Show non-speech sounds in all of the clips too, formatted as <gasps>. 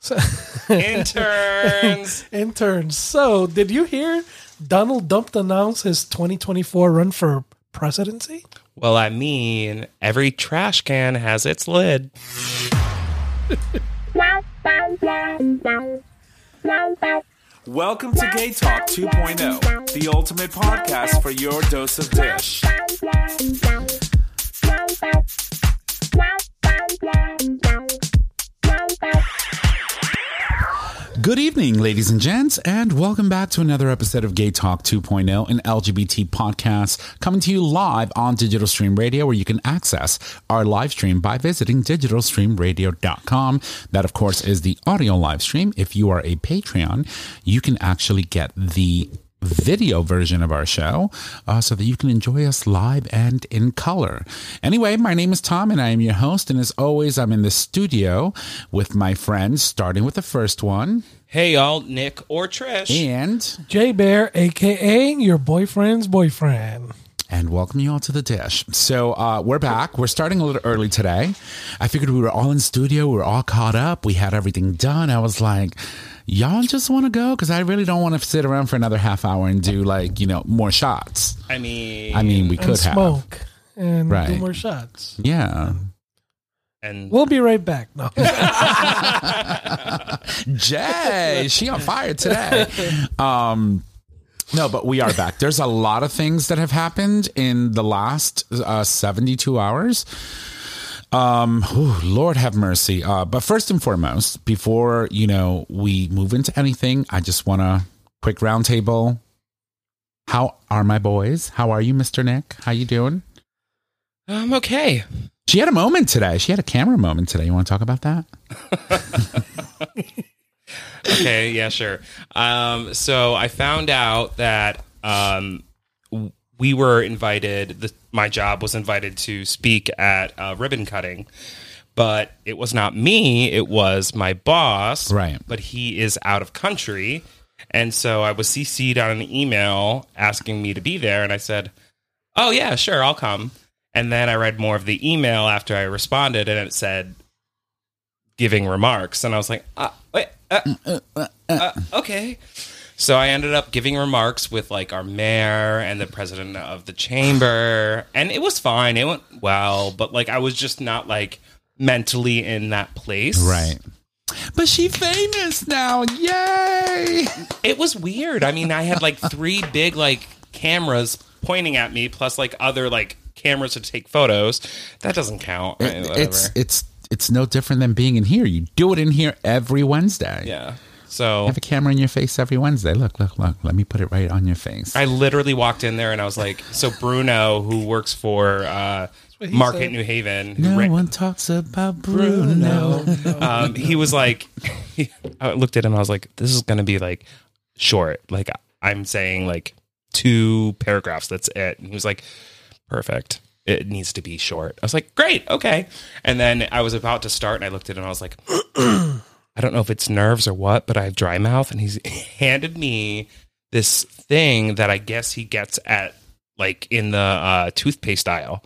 So, Interns. <laughs> interns. So, did you hear Donald Dump announce his 2024 run for presidency? well, I mean, every trash can has its lid. Welcome to Gay Talk 2.0, the ultimate podcast for your dose of dish. Good evening, ladies and gents, and welcome back to another episode of Gay Talk 2.0, an LGBT podcast coming to you live on Digital Stream Radio, where you can access our live stream by visiting digitalstreamradio.com. That, of course, is the audio live stream. If you are a Patreon, you can actually get the video version of our show uh, so that you can enjoy us live and in color. Anyway, my name is Tom and I am your host. And as always, I'm in the studio with my friends, starting with the first one. Hey, y'all, Nick or Trish. And J Bear, aka your boyfriend's boyfriend. and welcome you all to the dish. So uh, we're back. We're starting a little early today. I figured we were all in studio. We were all caught up. We had everything done. I was like, y'all just want to go because I really don't want to sit around for another half hour and do like you know more shots. I mean, I mean, we And could have. smoke and do more shots. Yeah. and We'll be right back. No. <laughs> <laughs> Jay, she on fire today. Um, no, but we are back. There's a lot of things that have happened in the last uh, 72 hours. Um, whew, Lord have mercy. Uh, but first and foremost, before you know we move into anything, I just want to quick roundtable. How are my boys? How are you, Mister Nick? How you doing? I'm okay. She had a moment today. She had a camera moment today. You want to talk about that? <laughs> okay, yeah, sure. Um, so I found out that um, we were invited. The, my job was invited to speak at uh, ribbon cutting, but it was not me. It was my boss. Right. But he is out of country, and so I was CC'd on an email asking me to be there, and I said, "Oh yeah, sure, I'll come." And then I read more of the email after I responded, and it said giving remarks, and I was like, uh, wait, uh, uh, okay. So I ended up giving remarks with like our mayor and the president of the chamber, and it was fine. It went well, but like I was just not like mentally in that place. Right. But she famous now. Yay! It was weird. I mean, I had like three big like cameras pointing at me, plus like other like cameras to take photos. That doesn't count. Whatever. it's it's it's no different than being in here. You do it in here every Wednesday. yeah. So Have a camera in your face every Wednesday. Look, look, look. Let me put it right on your face. I literally walked in there and I was like, so Bruno, who works for uh, Market said. New Haven, who no ran- one talks about Bruno. um, he was like, <laughs> I looked at him. I was like, this is going to be like short. Like I'm saying like two paragraphs. That's it. And he was like, perfect. It needs to be short. I was like, great. Okay. And then I was about to start and I looked at him and I was like, <clears throat> I don't know if it's nerves or what, but I have dry mouth. And he's <laughs> handed me this thing that I guess he gets at like in the uh, toothpaste aisle.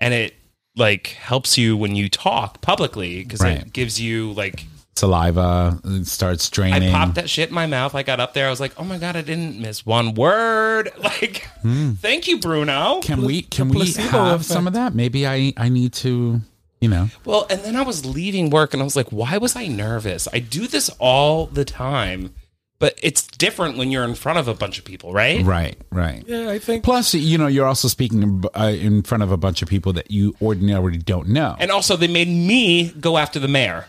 And it like helps you when you talk publicly because Right. it gives you like Saliva it starts draining. I popped that shit in my mouth. I got up there. I was like, "Oh my god, I didn't miss one word." <laughs> Like, thank you, Bruno. can we can we have effect. some of that? Maybe I I need to, you know. Well, and then I was leaving work, and I was like, "Why was I nervous? I do this all the time, but it's different when you're in front of a bunch of people, right?" Right, right. yeah, I think Plus, you know, you're also speaking uh, in front of a bunch of people that you ordinarily don't know. And also, they made me go after the mayor.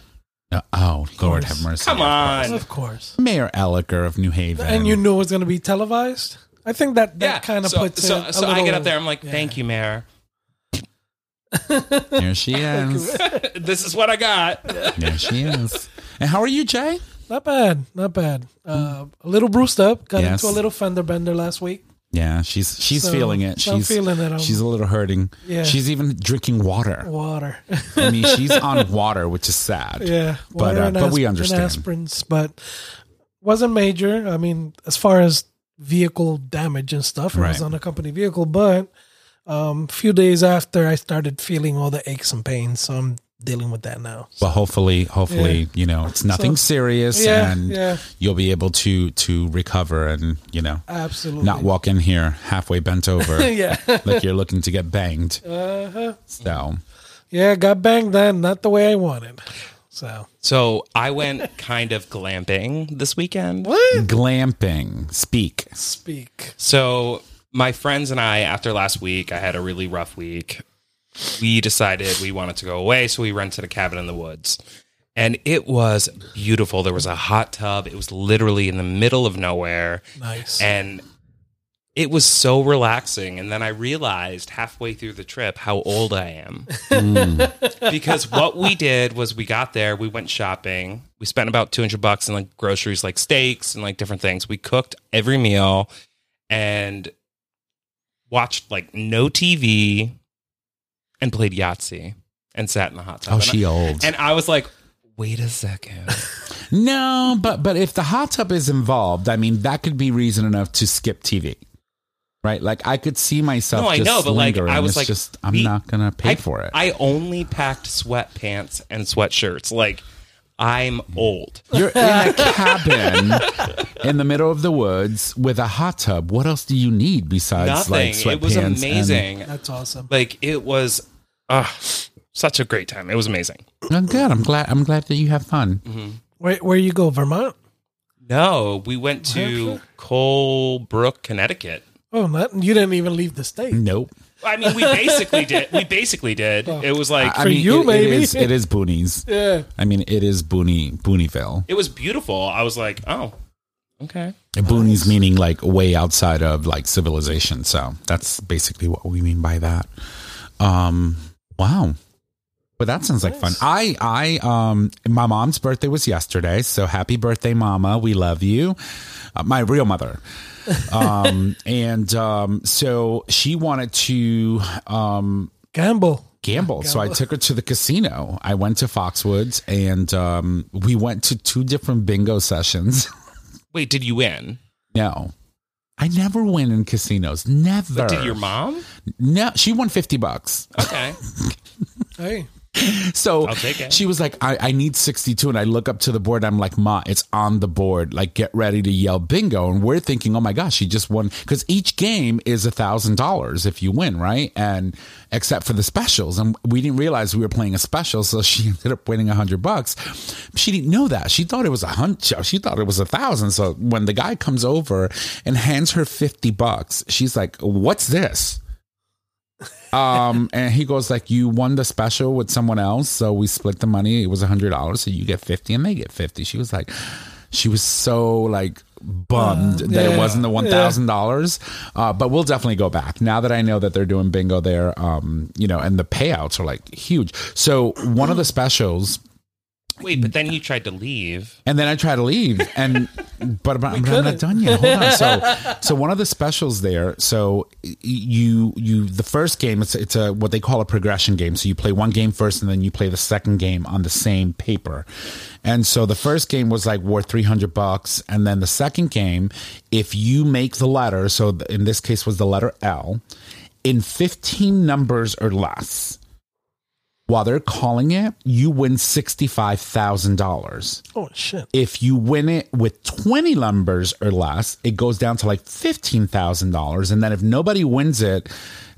Uh, oh, Lord have mercy. Come on. of course. Mayor Elicker of New Haven. And you knew it was going to be televised. I think that that yeah, kind of so, puts so, it a so I get up there. I'm like, "Thank you, mayor. <laughs> There she is. <laughs> this is what I got." There she is. And how are you, Jay? Not bad, not bad. Uh, a little bruised up. Got Yes. into a little fender bender last week. Yeah, she's she's So- feeling it. so I'm She's feeling it. I'm- She's a little hurting. Yeah. She's even drinking water. Water. I mean, <laughs> she's on water, which is sad. yeah, But, water uh, and but we asp- understand. aspirins, but wasn't major. I mean, as far as vehicle damage and stuff, it was on a company vehicle. But um, a few days after, I started feeling all the aches and pains. So I'm dealing with that now. But hopefully, hopefully, you know, it's nothing So- serious, Yeah, and yeah. you'll be able to to recover and you know Absolutely. not walk in here halfway bent over <laughs> yeah. like you're looking to get banged. Uh-huh. So Yeah, got banged then, not the way I wanted. So So I went kind of glamping this weekend. what? glamping, speak. Speak. So my friends and I, after last week, I had a really rough week. We decided we wanted to go away, so we rented a cabin in the woods. And it was beautiful. There was a hot tub. It was literally in the middle of nowhere. Nice. And it was so relaxing. And then I realized halfway through the trip how old I am. Mm. <laughs> because what we did was we got there, we went shopping. We spent about 200 bucks in like groceries, like steaks and like different things. We cooked every meal and watched like no TV and played Yahtzee and sat in the hot tub. Oh, And she I- old. And I was like, wait a second. <laughs> No, but but if the hot tub is involved, I mean that could be reason enough to skip TV. Right? Like I could see myself No, I know, but, like. I was like, just I'm not going to pay I, for it. I only packed sweatpants and sweatshirts. Like, I'm old. You're in a cabin in the middle of the woods with a hot tub. What else do you need besides Nothing. like sweatpants? it was and- amazing. That's awesome. like, it was uh, such a great time. It was amazing. I'm good. I'm glad. I'm glad that you have fun. Mm-hmm. Where where you go, Vermont? No, we went to Colebrook, Connecticut. Oh, not you didn't even leave the state. Nope. I mean, we basically did. We basically did. It was like I For mean, you, it- maybe. it is. It is boonies. Yeah. I mean, it is boony Boonieville. it was beautiful. I was like, oh, okay. Boonies meaning like way outside of like civilization. So that's basically what we mean by that. Um, wow. But that sounds like fun. I, I, um, my mom's birthday was yesterday. So happy birthday, mama. We love you. Uh, my real mother. um, <laughs> and, um, so she wanted to, um, Gamble. gamble. So I took her to the casino. I went to Foxwoods and, um, we went to two different bingo sessions. <laughs> Wait, did you win? No. I never win in casinos. Never. But did your mom? No, she won 50 bucks. Okay. <laughs> Hey. <laughs> So I'll take it. she was like, I, I need 62. And I look up to the board. I'm like, Ma, it's on the board. Like, get ready to yell bingo. And we're thinking, oh my gosh, she just won. Because each game is a $1,000 if you win, right? And except for the specials. And we didn't realize we were playing a special. So she <laughs> ended up winning 100 bucks. She didn't know that. She thought it was a hundred. She thought it was a thousand. So when the guy comes over and hands her 50 bucks, she's like, what's this? Um and he goes like you won the special with someone else so we split the money. It was a hundred dollars so you get 50 and they get 50 she was like she was so like bummed that it wasn't the one thousand dollars. Uh but we'll definitely go back. Now that i know that they're doing bingo there um you know and the payouts are like huge. So one of the specials Wait, but then you tried to leave. and then I tried to leave, and <laughs> but I'm, I'm not done yet. Hold on. So, <laughs> so one of the specials there. So you you the first game. It's it's a what they call a progression game. So you play one game first, and then you play the second game on the same paper. And so the first game was like worth three hundred bucks, and then the second game, if you make the letter, so in this case was the letter L, in fifteen numbers or less. While they're calling it, you win sixty-five thousand dollars Oh shit. if you win it with 20 numbers or less, it goes down to like $15,000 and then if nobody wins it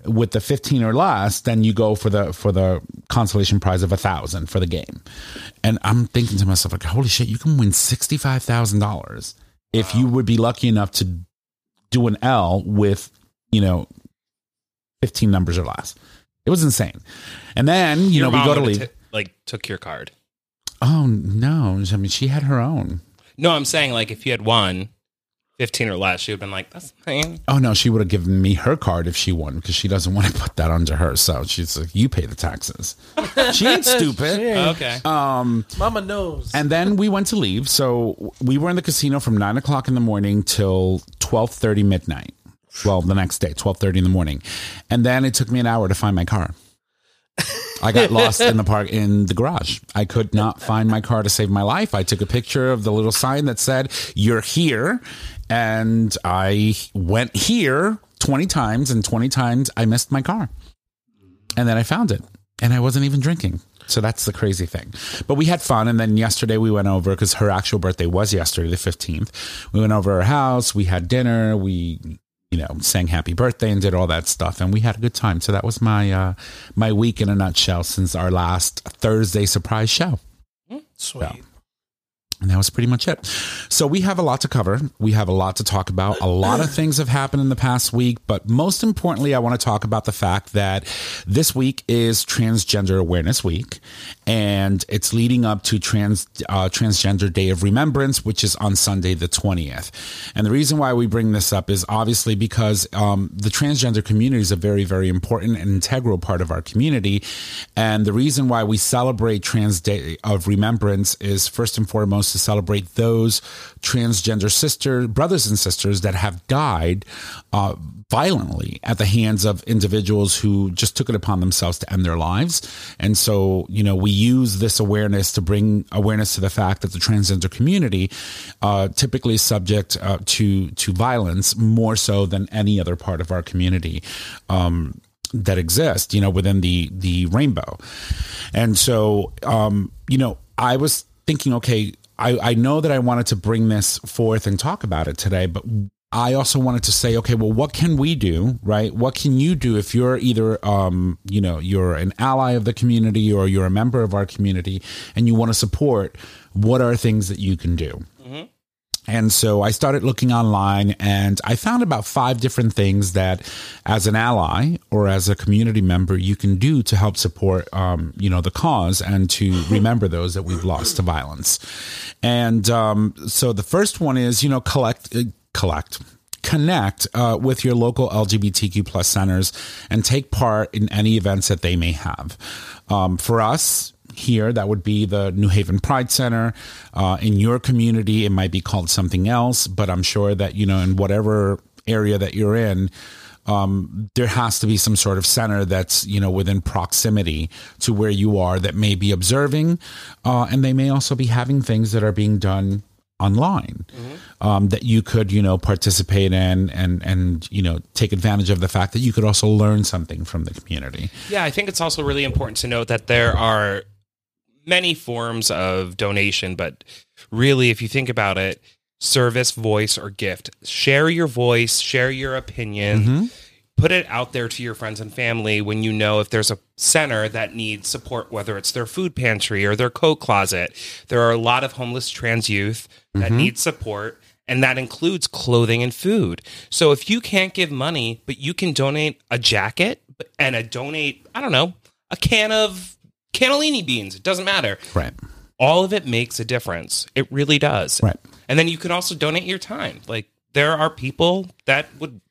with the 15 or less, then you go for the for the consolation prize of a 1000 for the game. And I'm thinking to myself like holy shit, you can win $65,000 if you would be lucky enough to do an L with, you know, 15 numbers or less. It was insane. And then, you Your know, we mom go to leave. t- like took your card. oh no, I mean she had her own. No, I'm saying like if you had won fifteen or less, she would have been like, "That's fine." Oh no, she would have given me her card if she won because she doesn't want to put that onto her. So she's like, "You pay the taxes." <laughs> she ain't stupid. Yeah. Okay. Um, Mama knows. and then we went to leave. So we were in the casino from nine o'clock in the morning till twelve thirty midnight. Well, the next day, twelve thirty in the morning, and then it took me an hour to find my car. I got lost in the park in the garage. I could not find my car to save my life. I took a picture of the little sign that said, You're here. And I went here 20 times, and 20 times I missed my car. And then I found it. and I wasn't even drinking. So that's the crazy thing. But we had fun. And then yesterday we went over because her actual birthday was yesterday, the 15th. We went over her house. We had dinner. We, you know, sang happy birthday and did all that stuff. And we had a good time. So that was my, uh, my week in a nutshell since our last Thursday surprise show. Sweet. Yeah. And that was pretty much it. So we have a lot to cover. We have a lot to talk about. A lot of things have happened in the past week, but most importantly, I want to talk about the fact that this week is Transgender Awareness Week, and it's leading up to Trans uh, Transgender Day of Remembrance, which is on Sunday the twentieth. And the reason why we bring this up is obviously because um, the transgender community is a very, very important and integral part of our community, and the reason why we celebrate Trans Day of Remembrance is first and foremost to celebrate those transgender sister brothers and sisters that have died uh, violently at the hands of individuals who just took it upon themselves to end their lives. And so, you know, we use this awareness to bring awareness to the fact that the transgender community uh, typically is subject uh, to to violence more so than any other part of our community. Um, that exist, you know, within the the rainbow, and so, um, you know, I was thinking, okay, I, I know that I wanted to bring this forth and talk about it today, but I also wanted to say, okay, well, what can we do, right? What can you do if you're either, um, you know, you're an ally of the community or you're a member of our community and you want to support? What are things that you can do? And so I started looking online and I found about five different things that as an ally or as a community member you can do to help support, um, you know, the cause and to <laughs> remember those that we've lost to violence. And um, so the first one is, you know, collect, uh, collect, connect uh, with your local LGBTQ plus centers and take part in any events that they may have. Um, for us, here, that would be the New Haven Pride Center. Uh, in your community, it might be called something else, but I'm sure that, you know, in whatever area that you're in, um, there has to be some sort of center that's you know within proximity to where you are that may be observing, uh, and they may also be having things that are being done online um, that you could you know participate in and and you know take advantage of the fact that you could also learn something from the community. Yeah, I think it's also really important to note that there are many forms of donation, but really, if you think about it, service, voice, or gift, share your voice, share your opinion. Mm-hmm. Put it out there to your friends and family when you know if there's a center that needs support, whether it's their food pantry or their co closet. There are a lot of homeless trans youth that mm-hmm. need support, and that includes clothing and food. So if you can't give money, but you can donate a jacket and a donate, I don't know, a can of cannellini beans, it doesn't matter. Right. All of it makes a difference. It really does. Right. And then you can also donate your time. Like there are people that would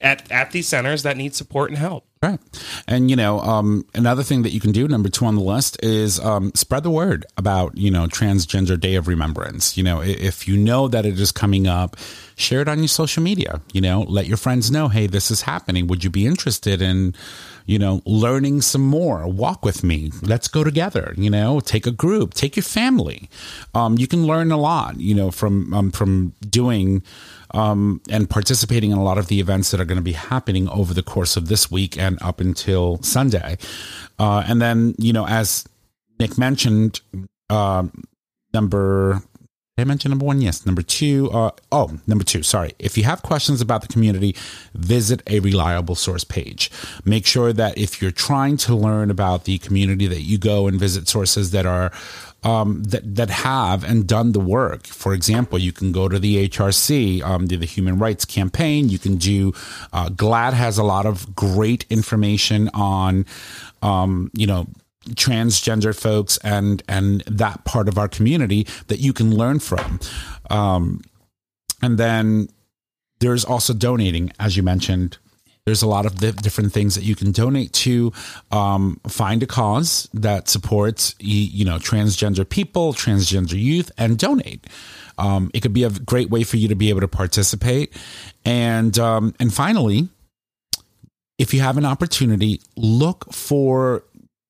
at at these centers that need support and help. Right. And, you know, um, another thing that you can do, number two on the list, is um, spread the word about, you know, Transgender Day of Remembrance. You know, if you know that it is coming up, share it on your social media. You know, let your friends know, hey, this is happening. Would you be interested in, you know, learning some more? Walk with me. Let's go together. You know, take a group, take your family. Um, you can learn a lot, you know, from um, from doing um, and participating in a lot of the events that are going to be happening over the course of this week and up until Sunday. Uh, and then, you know, as Nick mentioned, um, number. Did I mention number one? Yes. Number two. Uh, oh, number two. Sorry. If you have questions about the community, visit a reliable source page. Make sure that if you're trying to learn about the community, that you go and visit sources that are um, that that have and done the work. For example, you can go to the HRC, um, the, the Human Rights Campaign. You can do. Uh, GLAAD has a lot of great information on, um, you know, transgender folks and and that part of our community that you can learn from. Um, and then there's also donating, as you mentioned. There's a lot of different things that you can donate to. Um, find a cause that supports, you know, transgender people, transgender youth, and donate. Um, it could be a great way for you to be able to participate. And um, and finally, if you have an opportunity, look for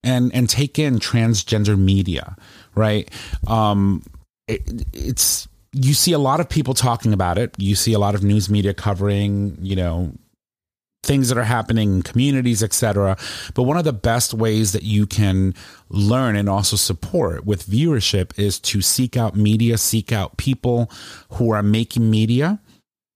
and and take in transgender media, right? Um, it, it's you see a lot of people talking about it. You see a lot of news media covering, you know, things that are happening in communities, etc. But one of the best ways that you can learn and also support with viewership is to seek out media, seek out people who are making media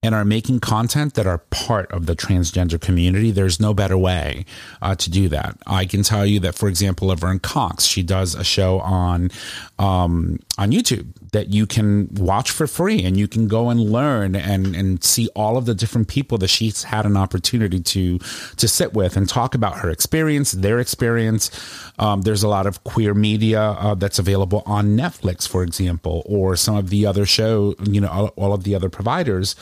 and are making content that are part of the transgender community, there's no better way uh, to do that. I can tell you that, for example, Laverne Cox, she does a show on um, on YouTube that you can watch for free, and you can go and learn and and see all of the different people that she's had an opportunity to to sit with and talk about her experience, their experience. Um, there's a lot of queer media uh, that's available on Netflix, for example, or some of the other show, you know, all, all of the other providers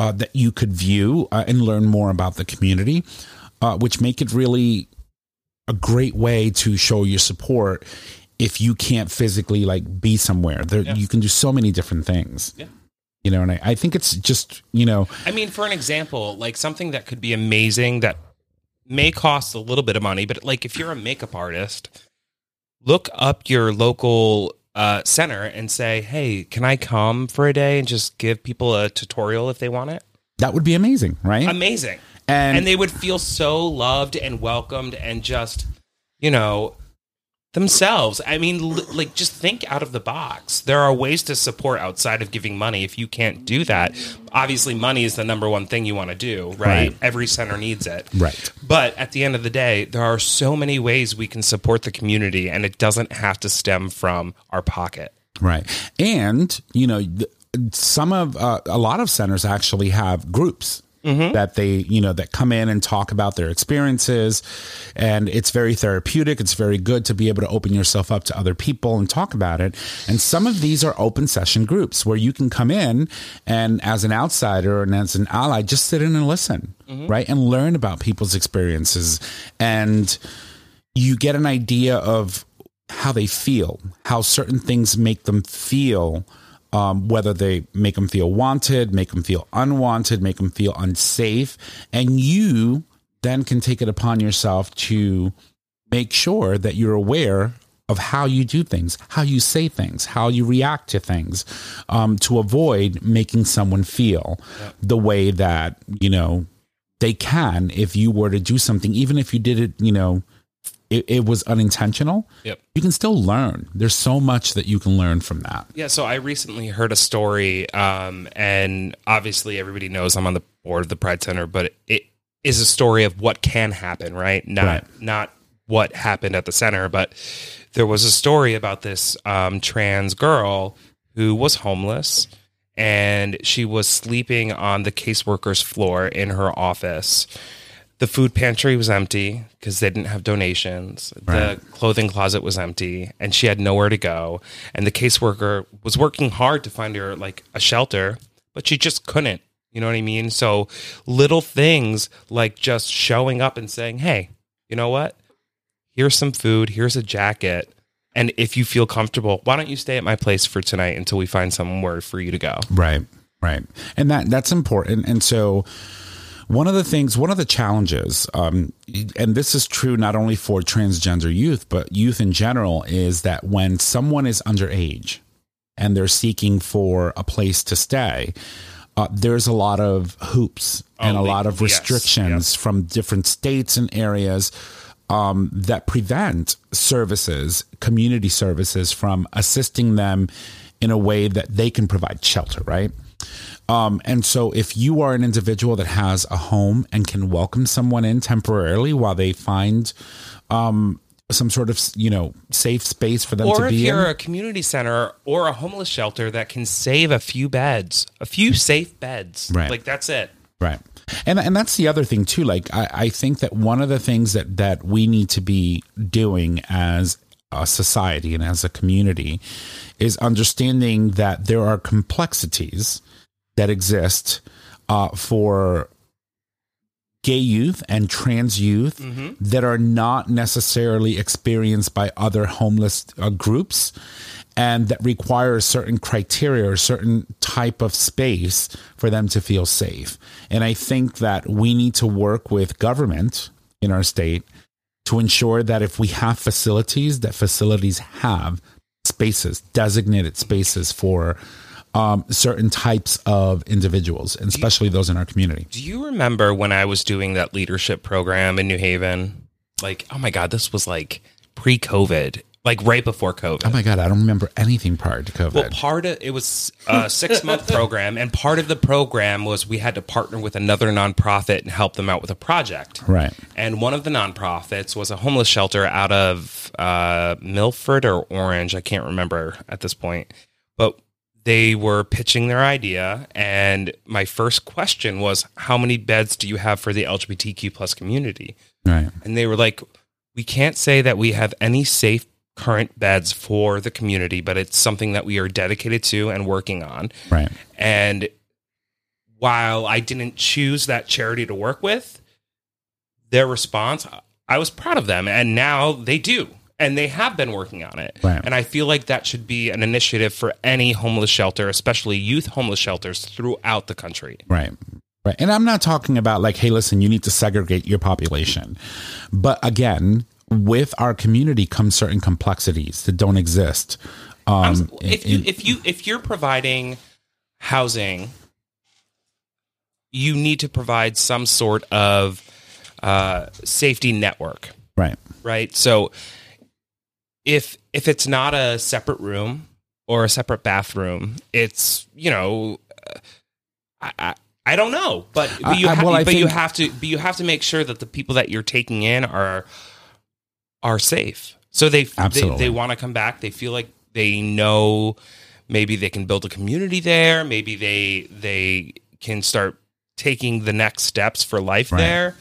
uh, that you could view uh, and learn more about the community, uh, which make it really a great way to show your support if you can't physically like be somewhere. There, Yeah. you can do so many different things. Yeah. You know, and I, I think it's just you know, I mean, for an example, like something that could be amazing that may cost a little bit of money, but like if you're a makeup artist, look up your local uh, center and say, "Hey, can I come for a day and just give people a tutorial if they want it?" that would be amazing, right? Amazing, and, and they would feel so loved and welcomed and just, you know, themselves. I mean, li- like just think out of the box. There are ways to support outside of giving money. If you can't do that, obviously money is the number one thing you want to do, right? Right. Every center needs it. right. But at the end of the day, there are so many ways we can support the community and it doesn't have to stem from our pocket. Right. And, you know, th- some of, uh, a lot of centers actually have groups. Mm-hmm. That they, you know, that come in and talk about their experiences. And it's very therapeutic. It's very good to be able to open yourself up to other people and talk about it. And some of these are open session groups where you can come in and as an outsider and as an ally, just sit in and listen, mm-hmm. right? And learn about people's experiences. And you get an idea of how they feel, how certain things make them feel, um, whether they make them feel wanted, make them feel unwanted, make them feel unsafe. And you then can take it upon yourself to make sure that you're aware of how you do things, how you say things, how you react to things, um, to avoid making someone feel the way that, you know, they can if you were to do something, even if you did it, you know, it, it was unintentional. Yep. You can still learn. There's so much that you can learn from that. Yeah, so I recently heard a story, um, and obviously everybody knows I'm on the board of the Pride Center, but it is a story of what can happen, right? Not Right. not what happened at the center, but there was a story about this um, trans girl who was homeless and she was sleeping on the caseworker's floor in her office. The food pantry was empty because they didn't have donations. The clothing closet was empty and she had nowhere to go. And the caseworker was working hard to find her like a shelter, but she just couldn't. You know what I mean? So little things like just showing up and saying, hey, you know what? Here's some food, here's a jacket. And if you feel comfortable, why don't you stay at my place for tonight until we find somewhere for you to go? Right. Right. And that that's important. And so one of the things, one of the challenges, um, and this is true not only for transgender youth, but youth in general, is that when someone is underage and they're seeking for a place to stay, uh, there's a lot of hoops and a Oh, lot of yes, restrictions from different states and areas um, that prevent services, community services, from assisting them in a way that they can provide shelter, right? Um, and so, if you are an individual that has a home and can welcome someone in temporarily while they find um, some sort of you know safe space for them Or to if be you're in, a community center or a homeless shelter that can save a few beds, a few safe beds. Right. Like that's it. Right. And and that's the other thing too. Like I, I think that one of the things that that we need to be doing as a society and as a community is understanding that there are complexities that exist uh, for gay youth and trans youth that are not necessarily experienced by other homeless uh, groups and that require a certain criteria or certain type of space for them to feel safe. And I think that we need to work with government in our state to ensure that if we have facilities, that facilities have spaces, designated spaces for um, certain types of individuals, and especially those in our community. Do you remember when I was doing that leadership program in New Haven? Like, oh my God, this was like pre COVID, like right before COVID. Oh my god, I don't remember anything prior to COVID. Well, part of it was a six month <laughs> program, and part of the program was we had to partner with another nonprofit and help them out with a project. right. And one of the nonprofits was a homeless shelter out of uh, Milford or Orange. I can't remember at this point. But they were pitching their idea. And my first question was, How many beds do you have for the LGBTQ plus community? Right. And they were like, We can't say that we have any safe current beds for the community, but it's something that we are dedicated to and working on. Right. And while I didn't choose that charity to work with, their response, I was proud of them. And now they do. And they have been working on it. Right. And I feel like that should be an initiative for any homeless shelter, especially youth homeless shelters throughout the country. Right. Right. And I'm not talking about like, hey, listen, you need to segregate your population. But again, with our community comes certain complexities that don't exist. Um, if you if you if you're providing housing, you need to provide some sort of uh, safety network. right. right? So if if it's not a separate room or a separate bathroom, it's you know, uh, I. I I don't know, but, but you I- ha- well, but you have to but you have to make sure that the people that you're taking in are are safe. So they they, Absolutely. they want to come back. They feel like they know maybe they can build a community there. Maybe they they can start taking the next steps for life Right. there.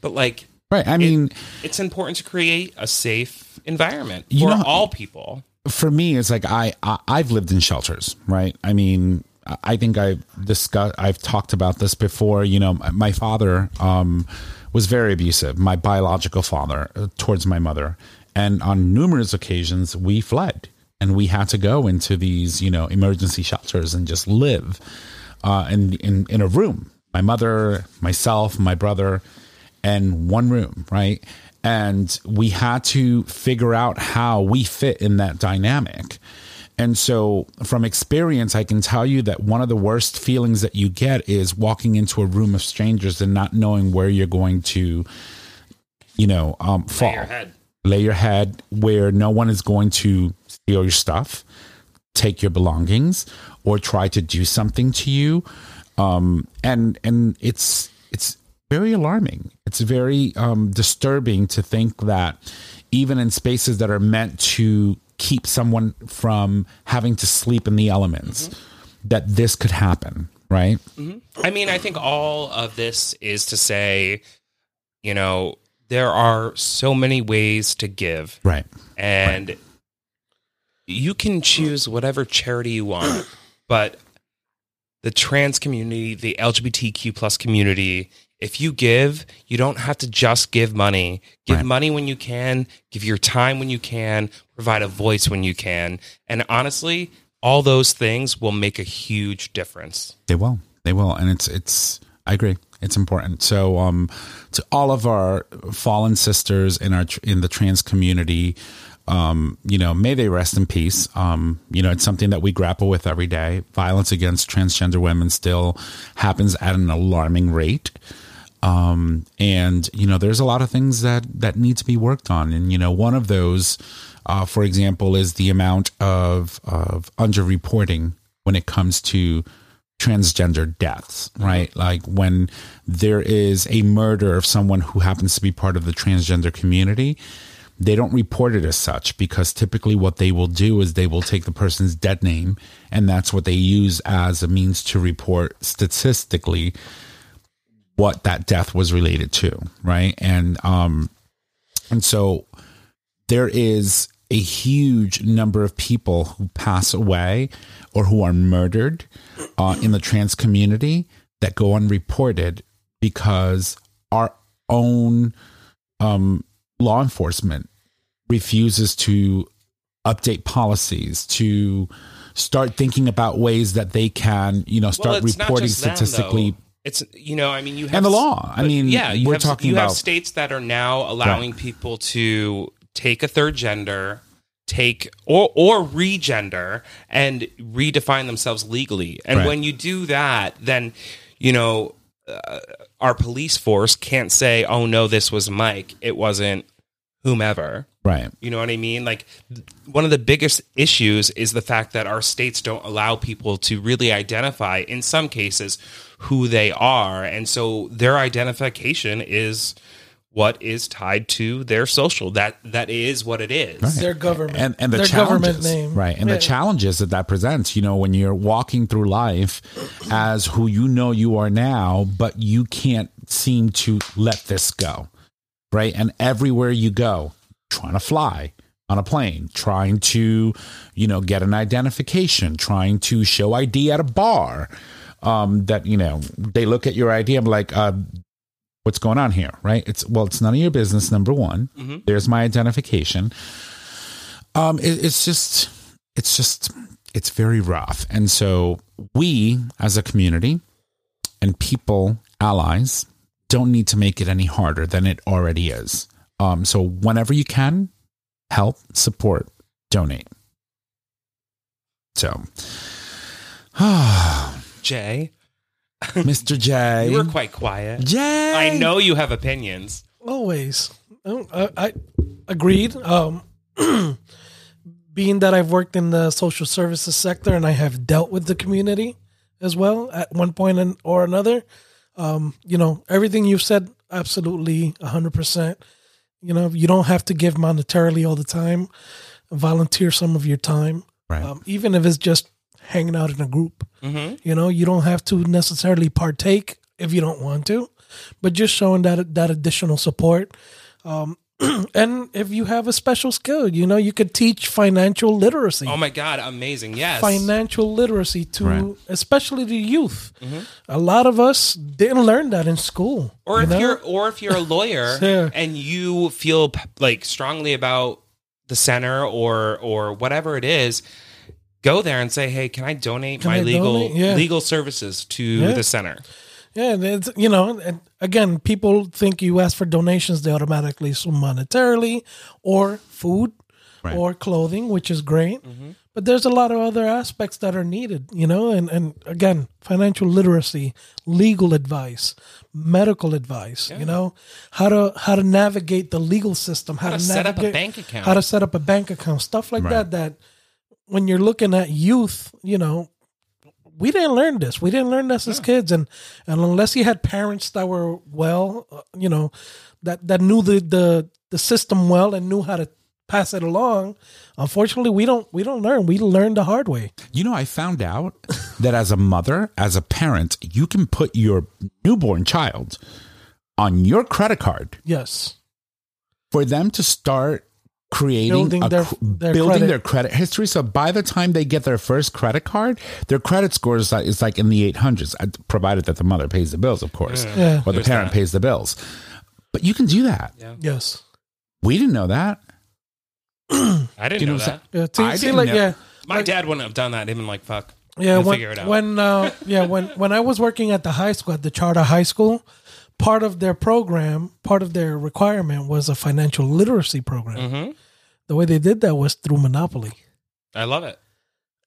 But like Right. I mean, it's important to create a safe environment You for know- all people. for me it's like I, I i've lived in shelters right i mean I- think i've discussed i've talked about this before you know my- my father um was very abusive my biological father uh, towards my mother and on numerous occasions we fled and we had to go into these you know emergency shelters and just live uh in in, in a room my mother myself my brother and one room, right? And we had to figure out how we fit in that dynamic. And so, from experience, I can tell you that one of the worst feelings that you get is walking into a room of strangers and not knowing where you're going to, you know, um, fall. your head. Lay your head where no one is going to steal your stuff, take your belongings, or try to do something to you. Um, and and it's it's very alarming. It's very um, disturbing to think that even in spaces that are meant to keep someone from having to sleep in the elements, that this could happen. Right? I mean, I think all of this is to say, you know, there are so many ways to give, Right. and you can choose whatever charity you want, <clears throat> but the trans community, the LGBTQ plus community, if you give, you don't have to just give money. Give Right. money when you can, give your time when you can, provide a voice when you can. And honestly, all those things will make a huge difference. They will. They will. And it's it's I agree. It's important. So um to all of our fallen sisters in our in the trans community um, you know, may they rest in peace. Um, you know, it's something that we grapple with every day. Violence against transgender women still happens at an alarming rate. Um, and you know, there's a lot of things that that need to be worked on. And you know, one of those, uh, for example, is the amount of of underreporting when it comes to transgender deaths, right? Like when there is a murder of someone who happens to be part of the transgender community, they don't report it as such because typically what they will do is they will take the person's dead name and that's what they use as a means to report statistically what that death was related to, right? And um and so there is a huge number of people who pass away or who are murdered uh, in the trans community that go unreported because our own um, law enforcement refuses to update policies to start thinking about ways that they can you know start not reporting them, statistically. It's you know, I mean, you have And the law. I mean, yeah, you we're have, talking you have about- states that are now allowing people to take a third gender take or or regender and redefine themselves legally. And Right. when you do that, then you know uh, our police force can't say, "Oh no, this was Mike. It wasn't whomever." Right. You know what I mean? Like th- one of the biggest issues is the fact that our states don't allow people to really identify in some cases who they are and so their identification is what is tied to their social that that is what it is. Their government and and the their challenges, government name, right? And Yeah. the challenges that that presents. You know, when you're walking through life as who you know you are now, but you can't seem to let this go, right? And everywhere you go, trying to fly on a plane, trying to, you know, get an identification, trying to show ID at a bar. Um, that you know, they look at your ID. I'm like, uh, what's going on here, right? It's well, it's none of your business. Number one, there's my identification. Um, it, it's just, it's just, it's very rough, and so we, as a community, and people, allies, don't need to make it any harder than it already is. Um, so whenever you can, help, support, donate. So, <sighs> Jay, Mr. J, <laughs> you were quite quiet. Jay, I know you have opinions. Always. I, I agreed. Um, <clears throat> being that I've worked in the social services sector and I have dealt with the community as well at one point point or another, um, you know, everything you've said, absolutely 100%. You know, you don't have to give monetarily all the time. Volunteer some of your time, Right. um, even if it's just hanging out in a group. Mm-hmm. You know, you don't have to necessarily partake if you don't want to, but just showing that that additional support. Um, <clears throat> and if you have a special skill, you know, you could teach financial literacy. Oh my god, amazing! Yes, Financial literacy to Right. especially the youth. Mm-hmm. A lot of us didn't learn that in school. or you if know? you're or if you're a lawyer <laughs> Yeah. and you feel like strongly about the center or or whatever it is go there and say hey can i donate Can my I legal donate? Yeah. legal services to Yeah. the center Yeah, and it's you know, again, people think you ask for donations, they automatically assume monetarily or food Right. or clothing, which is great. Mm-hmm. But there's a lot of other aspects that are needed, you know, and, and again, financial literacy, legal advice, medical advice, you know, how to how to navigate the legal system, how, How to set up a bank account. how to set up a bank account, stuff like Right. that. That when you're looking at youth, you know, we didn't learn this. We didn't learn this as kids, and and unless you had parents that were well, uh, you know, that that knew the the the system well and knew how to pass it along. Unfortunately, we don't we don't learn. We learn the hard way. You know, I found out <laughs> that as a mother, as a parent, you can put your newborn child on your credit card Yes. for them to start creating Building a their- their building credit. their credit history. So by the time they get their first credit card, their credit score is like, is like in the 800s, uh, provided that the mother pays the bills, of course, Yeah. or the There's parent that. pays the bills. But you can do that. Yes. We didn't know that. <clears throat> i didn't You know know that Yeah. See, I see, didn't like know- yeah. my dad wouldn't have done that even like fuck Yeah, when figure it out. when uh, yeah when when I was working at the high school at the charter high school, part of their program, part of their requirement was a financial literacy program. Mhm. The way they did that was through Monopoly, i love it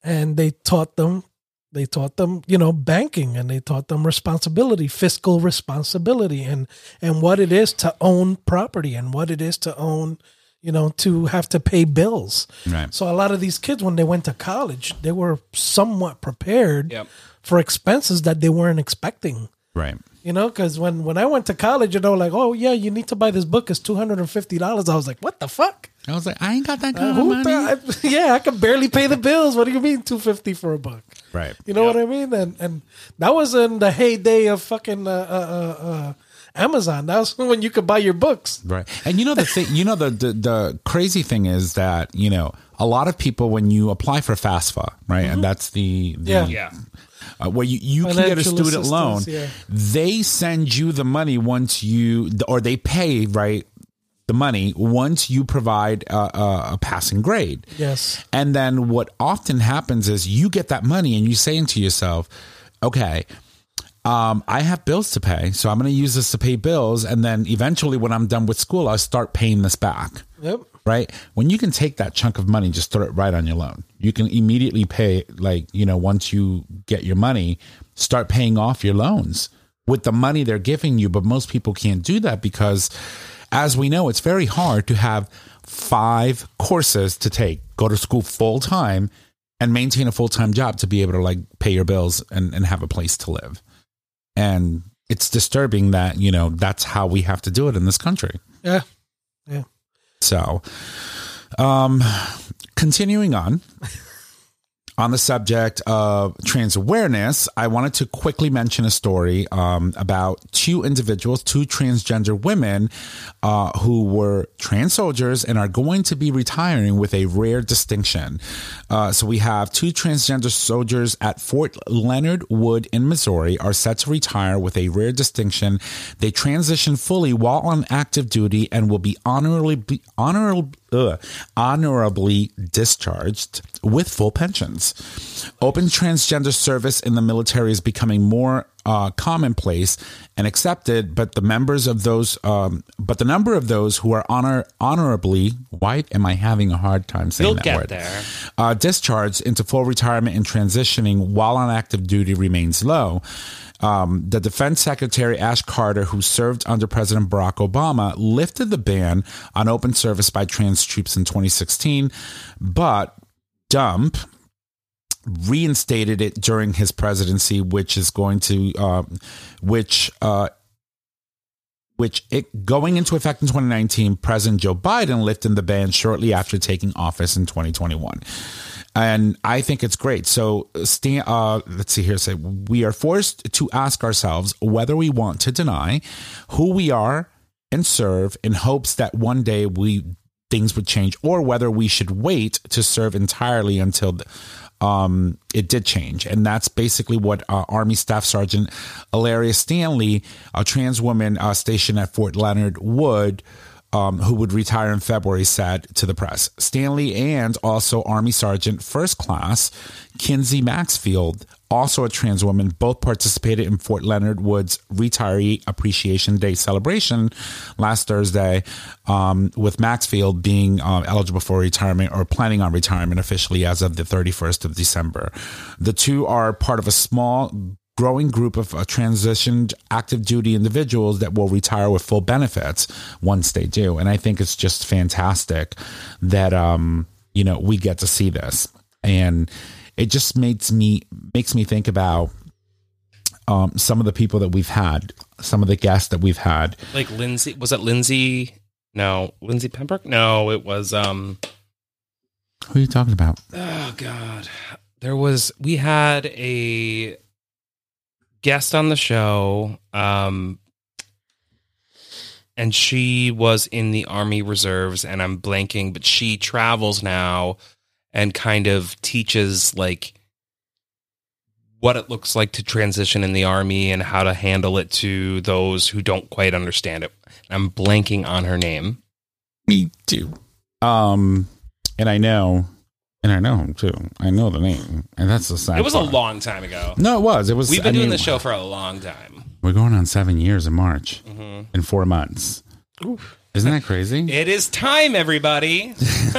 and they taught them they taught them you know banking and they taught them responsibility fiscal responsibility and and what it is to own property and what it is to own you know to have to pay bills Right. so a lot of these kids when they went to college they were somewhat prepared Yep. for expenses that they weren't expecting Right. You know because when when i went to college you know like oh yeah you need to buy this book it's $250 i was like what the fuck I was like, I ain't got that kind uh, of money. the- <laughs> yeah, I can barely pay the bills. What do you mean two fifty for a book? Right. You know what I mean? And and that was in the heyday of fucking uh, uh, uh, uh, Amazon. That was <laughs> when you could buy your books. Right. And you know the thing, you know the, the the crazy thing is that, you know, a lot of people when you apply for FAFSA, right? And that's the, the Yeah. Uh, where you, you can get a student loan. yeah. They send you the money once you or they pay, right? The money once you provide a, a, a passing grade. Yes. And then what often happens is you get that money and you saying to yourself, okay, um, I have bills to pay, so I'm going to use this to pay bills. And then eventually, when I'm done with school, I'll start paying this back. Yep. Right? When you can take that chunk of money, just throw it right on your loan. You can immediately pay, like, you know, once you get your money, start paying off your loans with the money they're giving you. But most people can't do that because, as we know, it's very hard to have five courses to take, go to school full time, and maintain a full time job to be able to like pay your bills and, and have a place to live. And it's disturbing that, you know, that's how we have to do it in this country. Yeah. Yeah. So, um, continuing on. On the subject of trans awareness, I wanted to quickly mention a story um, about two individuals, two transgender women uh, who were trans soldiers and are going to be retiring with a rare distinction. Uh, so we have two transgender soldiers at Fort Leonard Wood in Missouri are set to retire with a rare distinction. They transition fully while on active duty and will be honorably honorably honorably discharged with full pensions. Open transgender service in the military is becoming more uh, commonplace and accepted, but the members of those, um, but the number of those who are honor honorably, why am I having a hard time saying You'll that get word? there. Uh, discharged into full retirement and transitioning while on active duty remains low. Um, the defense secretary Ash Carter, who served under President Barack Obama, lifted the ban on open service by trans troops in 2016, but Dump reinstated it during his presidency, which is going to, um, which, uh, which it going into effect in 2019, President Joe Biden lifted the ban shortly after taking office in 2021 and I think it's great. So, uh, let's see here. Say we are forced to ask ourselves whether we want to deny who we are and serve in hopes that one day we things would change, or whether we should wait to serve entirely until. Um, it did change, and that's basically what uh, Army Staff Sergeant Ilaria Stanley, a trans woman uh, stationed at Fort Leonard Wood, um, who would retire in February, said to the press. Stanley and also Army Sergeant First Class Kinsey Maxfield, also a trans woman, both participated in Fort Leonard Wood's Retiree Appreciation Day celebration last Thursday, um, with Maxfield being uh, eligible for retirement or planning on retirement officially as of the 31st of December. The two are part of a small growing group of uh, transitioned active duty individuals that will retire with full benefits once they do. And I think it's just fantastic that, um, you know, we get to see this. And it just makes me, makes me think about, um, some of the people that we've had, some of the guests that we've had. Like Lindsay, was it Lindsay? No, Lindsay Pembroke? No, it was, um, Who are you talking about? oh God. There was, we had a guest on the show, um, and she was in the Army Reserves, and I'm blanking, but she travels now and kind of teaches like what it looks like to transition in the army and how to handle it to those who don't quite understand it. I'm blanking on her name. Me too. Um, and I know, and I know him too. I know the name, and that's the sad. It was a long time ago. No, it was. It was. We've been I doing mean, this show for a long time. We're going on seven years in March Mhm. in four months. Isn't that crazy? <laughs> It is time, everybody. <laughs>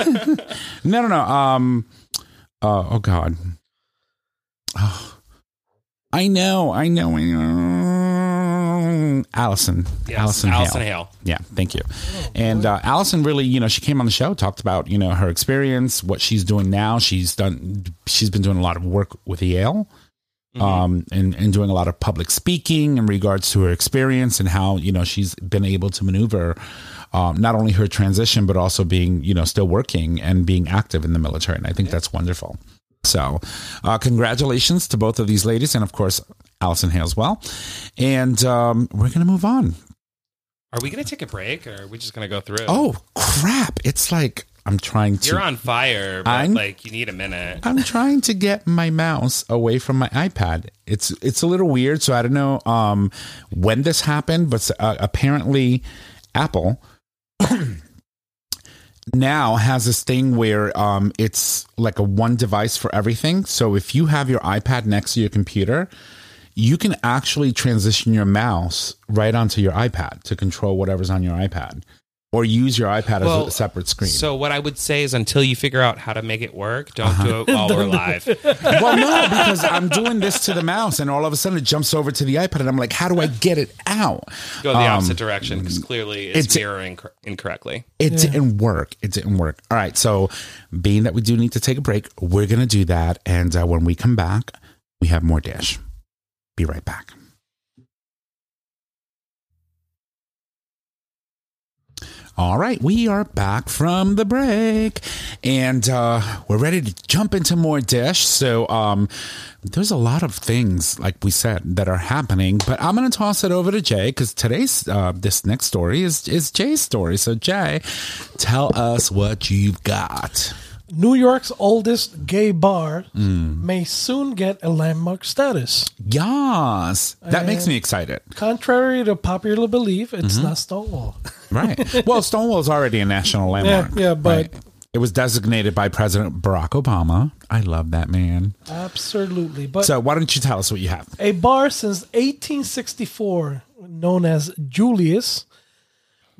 no, no, no. Um. Uh, oh God. Oh, <sighs> I know. I know. I know. Allison. Yes, Allison. Allison Hale. Hale. Yeah, thank you. And uh, Allison really, you know, she came on the show, talked about, you know, her experience, what she's doing now. She's done, she's been doing a lot of work with Yale, um, and and doing a lot of public speaking in regards to her experience and how you know she's been able to maneuver. Um, not only her transition, but also being, you know, still working and being active in the military. And I think that's wonderful. So, uh, congratulations to both of these ladies, and of course, Allison Hale as well. And um, we're going to move on. Are we going to take a break or are we just going to go through? Oh crap! It's like I'm trying to. You're on fire, but I'm- like you need a minute. I'm trying to get my mouse away from my iPad. It's it's a little weird, so I don't know um, when this happened, but uh, apparently Apple <clears throat> now has this thing where um, it's like a one device for everything. So if you have your iPad next to your computer, you can actually transition your mouse right onto your iPad to control whatever's on your iPad. Or use your iPad as a separate screen. So what I would say is until you figure out how to make it work, don't Uh-huh. do it while we're live. <laughs> well, no, because I'm doing this to the mouse, and all of a sudden it jumps over to the iPad, and I'm like, how do I get it out? Go the opposite direction because clearly it's, Um, it's- mirroring cor- incorrectly. It didn't work. It didn't work. All right. So, being that we do need to take a break, we're going to do that. And uh, when we come back, we have more dish. Be right back. All right, we are back from the break, and uh, we're ready to jump into more dish. So, um, there's a lot of things, like we said, that are happening. But I'm going to toss it over to Jay because today's uh, this next story is is Jay's story. So, Jay, tell us what you've got. New York's oldest gay bar Mm. may soon get a landmark status. Yes, that makes me excited. Contrary to popular belief, it's Mm-hmm. not Stonewall. <laughs> Right. Well, Stonewall is already a national landmark. yeah, but- right? it was designated by President Barack Obama. I love that man. Absolutely. But So, why don't you tell us what you have? a bar since 1864, known as Julius,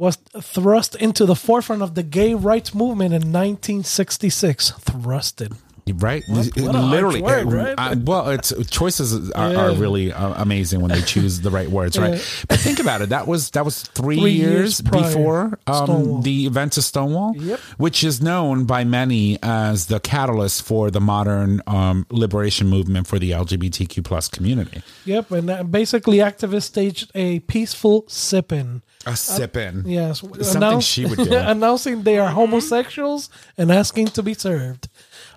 was thrust into the forefront of the gay rights movement in 1966. Thrusted. Right, what a literally. word, right? uh, well, it's choices are, are really uh, amazing when they choose the right words, right? Yeah. But think about it. That was that was three, Three years, years before um, the event of Stonewall, Yep. which is known by many as the catalyst for the modern um, liberation movement for the LGBTQ plus community. Yep. And uh, basically, activists staged a peaceful sip-in. A sipping. Yes, Something she would do. <laughs> announcing they are homosexuals and asking to be served.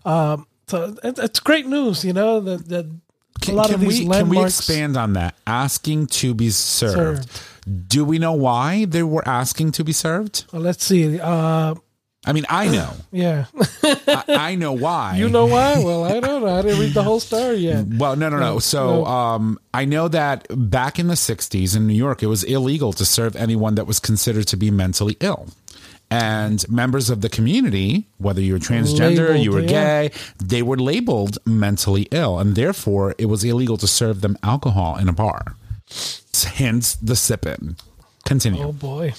Um, so it, it's great news, you know that that a lot of these we, can we expand on that? Asking to be served. Do we know why they were asking to be served? Well, let's see. Uh, I mean, I know. yeah, I, I know why. <laughs> you know why? Well, I don't know. I didn't read the whole story yet. Well, no, no, no. So, no. um, I know that back in the '60s in New York, it was illegal to serve anyone that was considered to be mentally ill. And members of the community, whether you were transgender, Labeled, you were yeah. gay, they were labeled mentally ill, and therefore it was illegal to serve them alcohol in a bar. <laughs> Hence the sipping. Continue. Oh boy.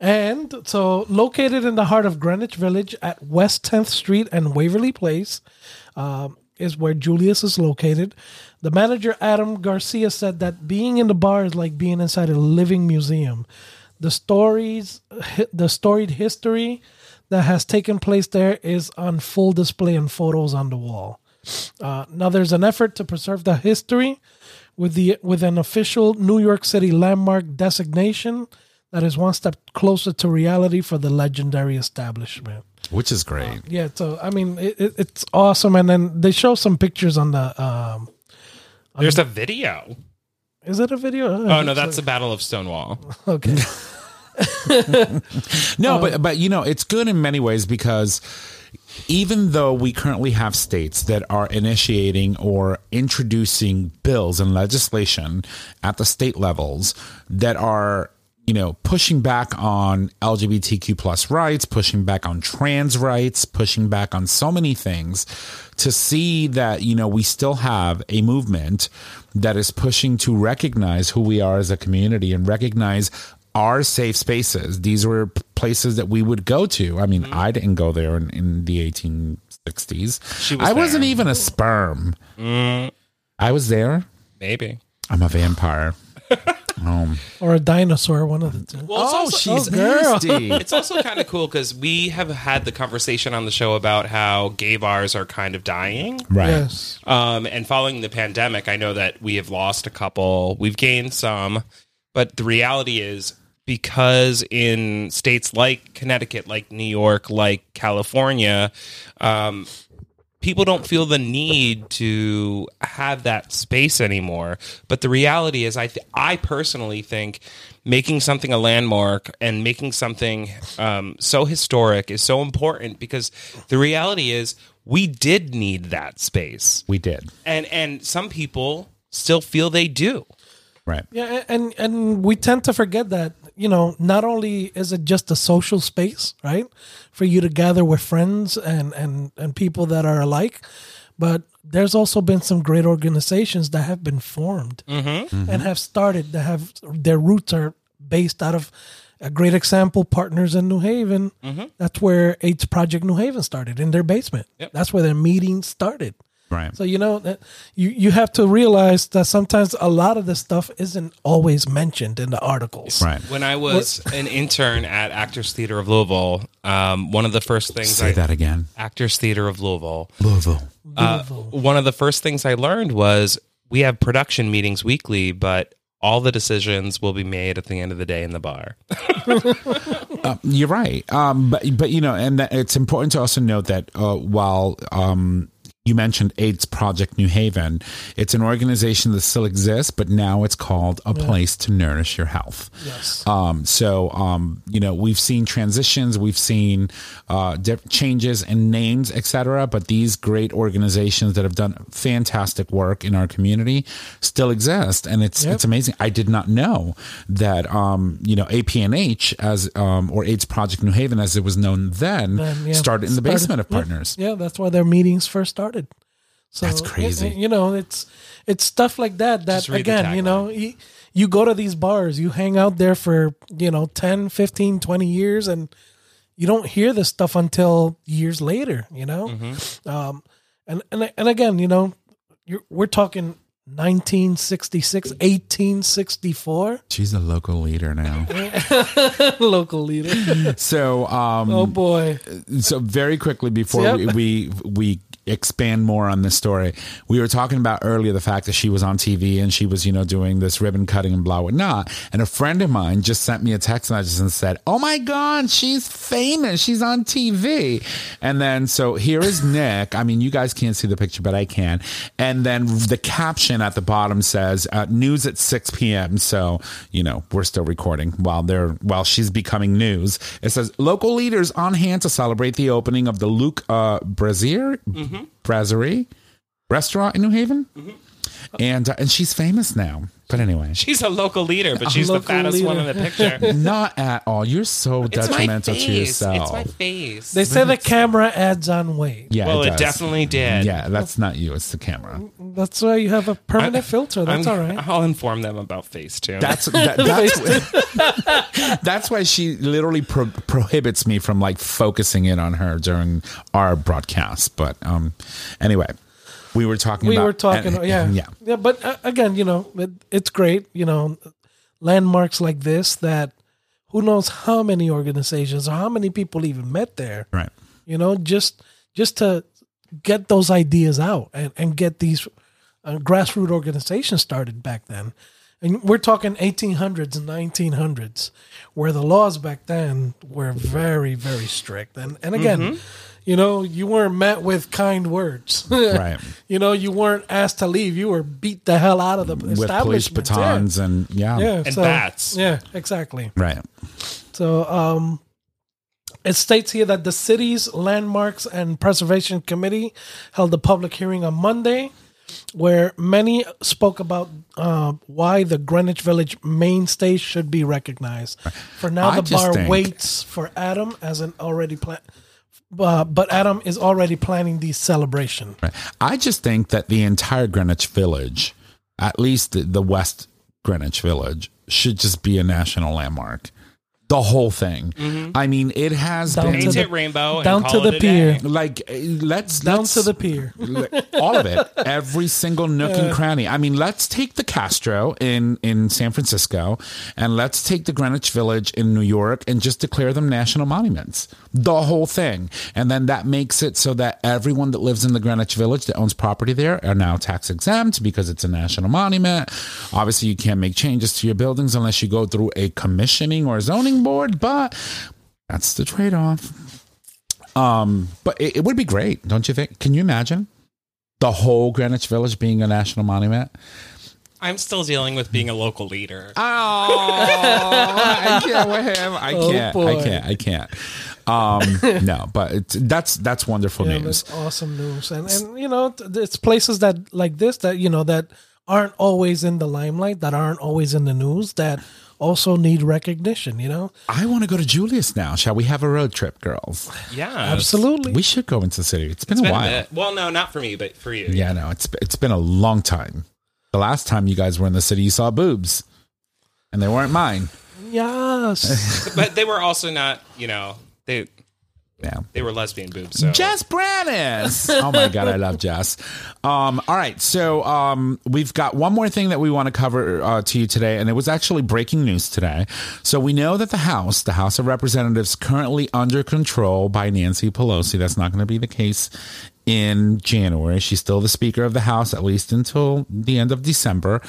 And so, located in the heart of Greenwich Village at West 10th Street and Waverly Place, um, is where Julius is located. The manager, Adam Garcia, said that being in the bar is like being inside a living museum. The stories, the storied history that has taken place there is on full display in photos on the wall. Uh, now, there's an effort to preserve the history with the with an official New York City landmark designation that is one step closer to reality for the legendary establishment. Which is great. Yeah, so I mean, it, it, it's awesome, and then they show some pictures on the. Um, There's a video. is it a video? Oh no, that's the Battle of Stonewall. <laughs> okay. <laughs> No, Um, but but you know, it's good in many ways because even though we currently have states that are initiating or introducing bills and legislation at the state levels that are you know pushing back on lgbtq plus rights pushing back on trans rights pushing back on so many things to see that you know we still have a movement that is pushing to recognize who we are as a community and recognize our safe spaces. These were places that we would go to. I mean, mm-hmm. I didn't go there in, in the 1860s. She was I wasn't even a sperm. Mm. I was there. Maybe. I'm a vampire. Um, Or a dinosaur, one of the two. Well, it's oh, also, she's oh, girl. nasty. <laughs> it's also kind of cool because we have had the conversation on the show about how gay bars are kind of dying. right. Yes. Um, and following the pandemic, I know that we have lost a couple, we've gained some, but the reality is because in states like Connecticut, like New York, like California, um, people don't feel the need to have that space anymore. But the reality is, I th- I personally think making something a landmark and making something um, so historic is so important because the reality is we did need that space, We did. and and some people still feel they do. Right. Yeah, and and we tend to forget that you know not only is it just a social space, right, for you to gather with friends and and and people that are alike, but there's also been some great organizations that have been formed and have started that have their roots are based out of a great example, Partners in New Haven. Mm-hmm. That's where AIDS Project New Haven started in their basement. Yep. That's where their meeting started. Right. So you know that you you have to realize that sometimes a lot of this stuff isn't always mentioned in the articles. Right. When I was an intern at Actors Theater of Louisville, um, one of the first things Say I, that again. Actors Theater of Louisville, Louisville. uh, one of the first things I learned was we have production meetings weekly, but all the decisions will be made at the end of the day in the bar. <laughs> You're right. Um, but but you know, and it's important to also note that uh, while um, you mentioned AIDS Project New Haven, it's an organization that still exists, but now it's called a place to nourish your health. Yes. Um, so, um, you know, we've seen transitions, we've seen uh, diff- changes in names, etc. But these great organizations that have done fantastic work in our community still exist, and it's Yep. it's amazing. I did not know that, um, you know, APNH as um, or AIDS Project New Haven, as it was known then, Then, yeah, started in the started- basement of yeah. Partners. Yeah, that's why their meetings first started. So That's crazy. y- You know, it's it's stuff like that that Just read the again, you know, you, you go to these bars, you hang out there for, you know, 10, 15, 20 years and you don't hear this stuff until years later, you know? Mm-hmm. Um and and and again, you know, we're talking 1966, 1864 She's a local leader now. <laughs> local leader. <laughs> so, um, Oh boy. so very quickly before Yep. we, we we expand more on this story. We were talking about earlier the fact that she was on tv and she was you know doing this ribbon cutting and blah whatnot and a friend of mine just sent me a text message and said oh my god she's famous. She's on tv and then so here is <laughs> nick. I mean you guys can't see the picture but i can. And then the caption at the bottom says uh, news at 6 p.m so you know we're still recording while they're while she's becoming news. It says local leaders on hand to celebrate the opening of the luke uh brazier brasserie restaurant in new haven. And uh, and she's famous now but anyway She's a local leader, but she's the local fattest one in the picture. <laughs> not at all you're so It's detrimental to yourself It's my face. They say the camera adds on weight. yeah well, it, does. definitely did. yeah that's not you it's the camera That's why you have a permanent filter. That's I'm- all right. I'll inform them about Facetune. That's <laughs> that, that's <laughs> that's why she literally pro- prohibits me from like focusing in on her during our broadcast. But um, anyway, we were talking. we about, were talking uh, yeah yeah. yeah but uh, again you know it, it's great you know landmarks like this that who knows how many organizations or how many people even met there Right. you know just just to get those ideas out and, and get these uh, grassroots organizations started back then and we're talking 1800s and 1900s where the laws back then were very very strict and and again you know you weren't met with kind words <laughs> Right. you know you weren't asked to leave you were beat the hell out of the With police establishment batons and yeah. yeah, yeah And so- bats. yeah exactly Right. so um, it states here that the city's landmarks and preservation committee held a public hearing on Monday, where many spoke about uh, why the Greenwich Village mainstay should be recognized. For now, I the bar think- waits for Adam as an already plan. Uh, but Adam is already planning the celebration. Right. I just think that the entire Greenwich Village, at least the, the West Greenwich Village, should just be a national landmark. The whole thing. I mean, it has Down been to the- rainbow. down to the pier. day. like uh, let's Down let's, to the pier. all of it <laughs> every single nook and cranny i mean let's take the castro in in san francisco and let's take the greenwich village in new york and just declare them national monuments the whole thing and then that makes it so that everyone that lives in the greenwich village that owns property there are now tax exempt because it's a national monument obviously you can't make changes to your buildings unless you go through a commissioning or zoning board but that's the trade-off um, but it, it would be great, don't you think? Can you imagine the whole Greenwich Village being a national monument? I'm still dealing with being a local leader. Oh, I can't with him. I Oh, can't. I can't. I can't. Um, <laughs> no, but it's, that's that's wonderful Yeah, news. that's awesome news, and and you know it's places that like this that you know that aren't always in the limelight, that aren't always in the news, that also need recognition. You know, I want to go to Julius now. Shall we have a road trip, girls? yeah, absolutely. We should go into the city. it's been It's a been while. bit. Well, no, not for me, but for you. Yeah, no, it's it's been a long time. The last time you guys were in the city, you saw boobs, and they weren't mine. Yes. <laughs> but they were also not, you know, they Yeah. they were lesbian boobs. So Jess Brannis. <laughs> oh my god, I love Jess. Um, all right, so um, we've got one more thing that we want to cover uh, to you today, and it was actually breaking news today. So we know that the House, the House of Representatives, currently under control by Nancy Pelosi. That's not going to be the case in January. She's still the Speaker of the House, at least until the end of December.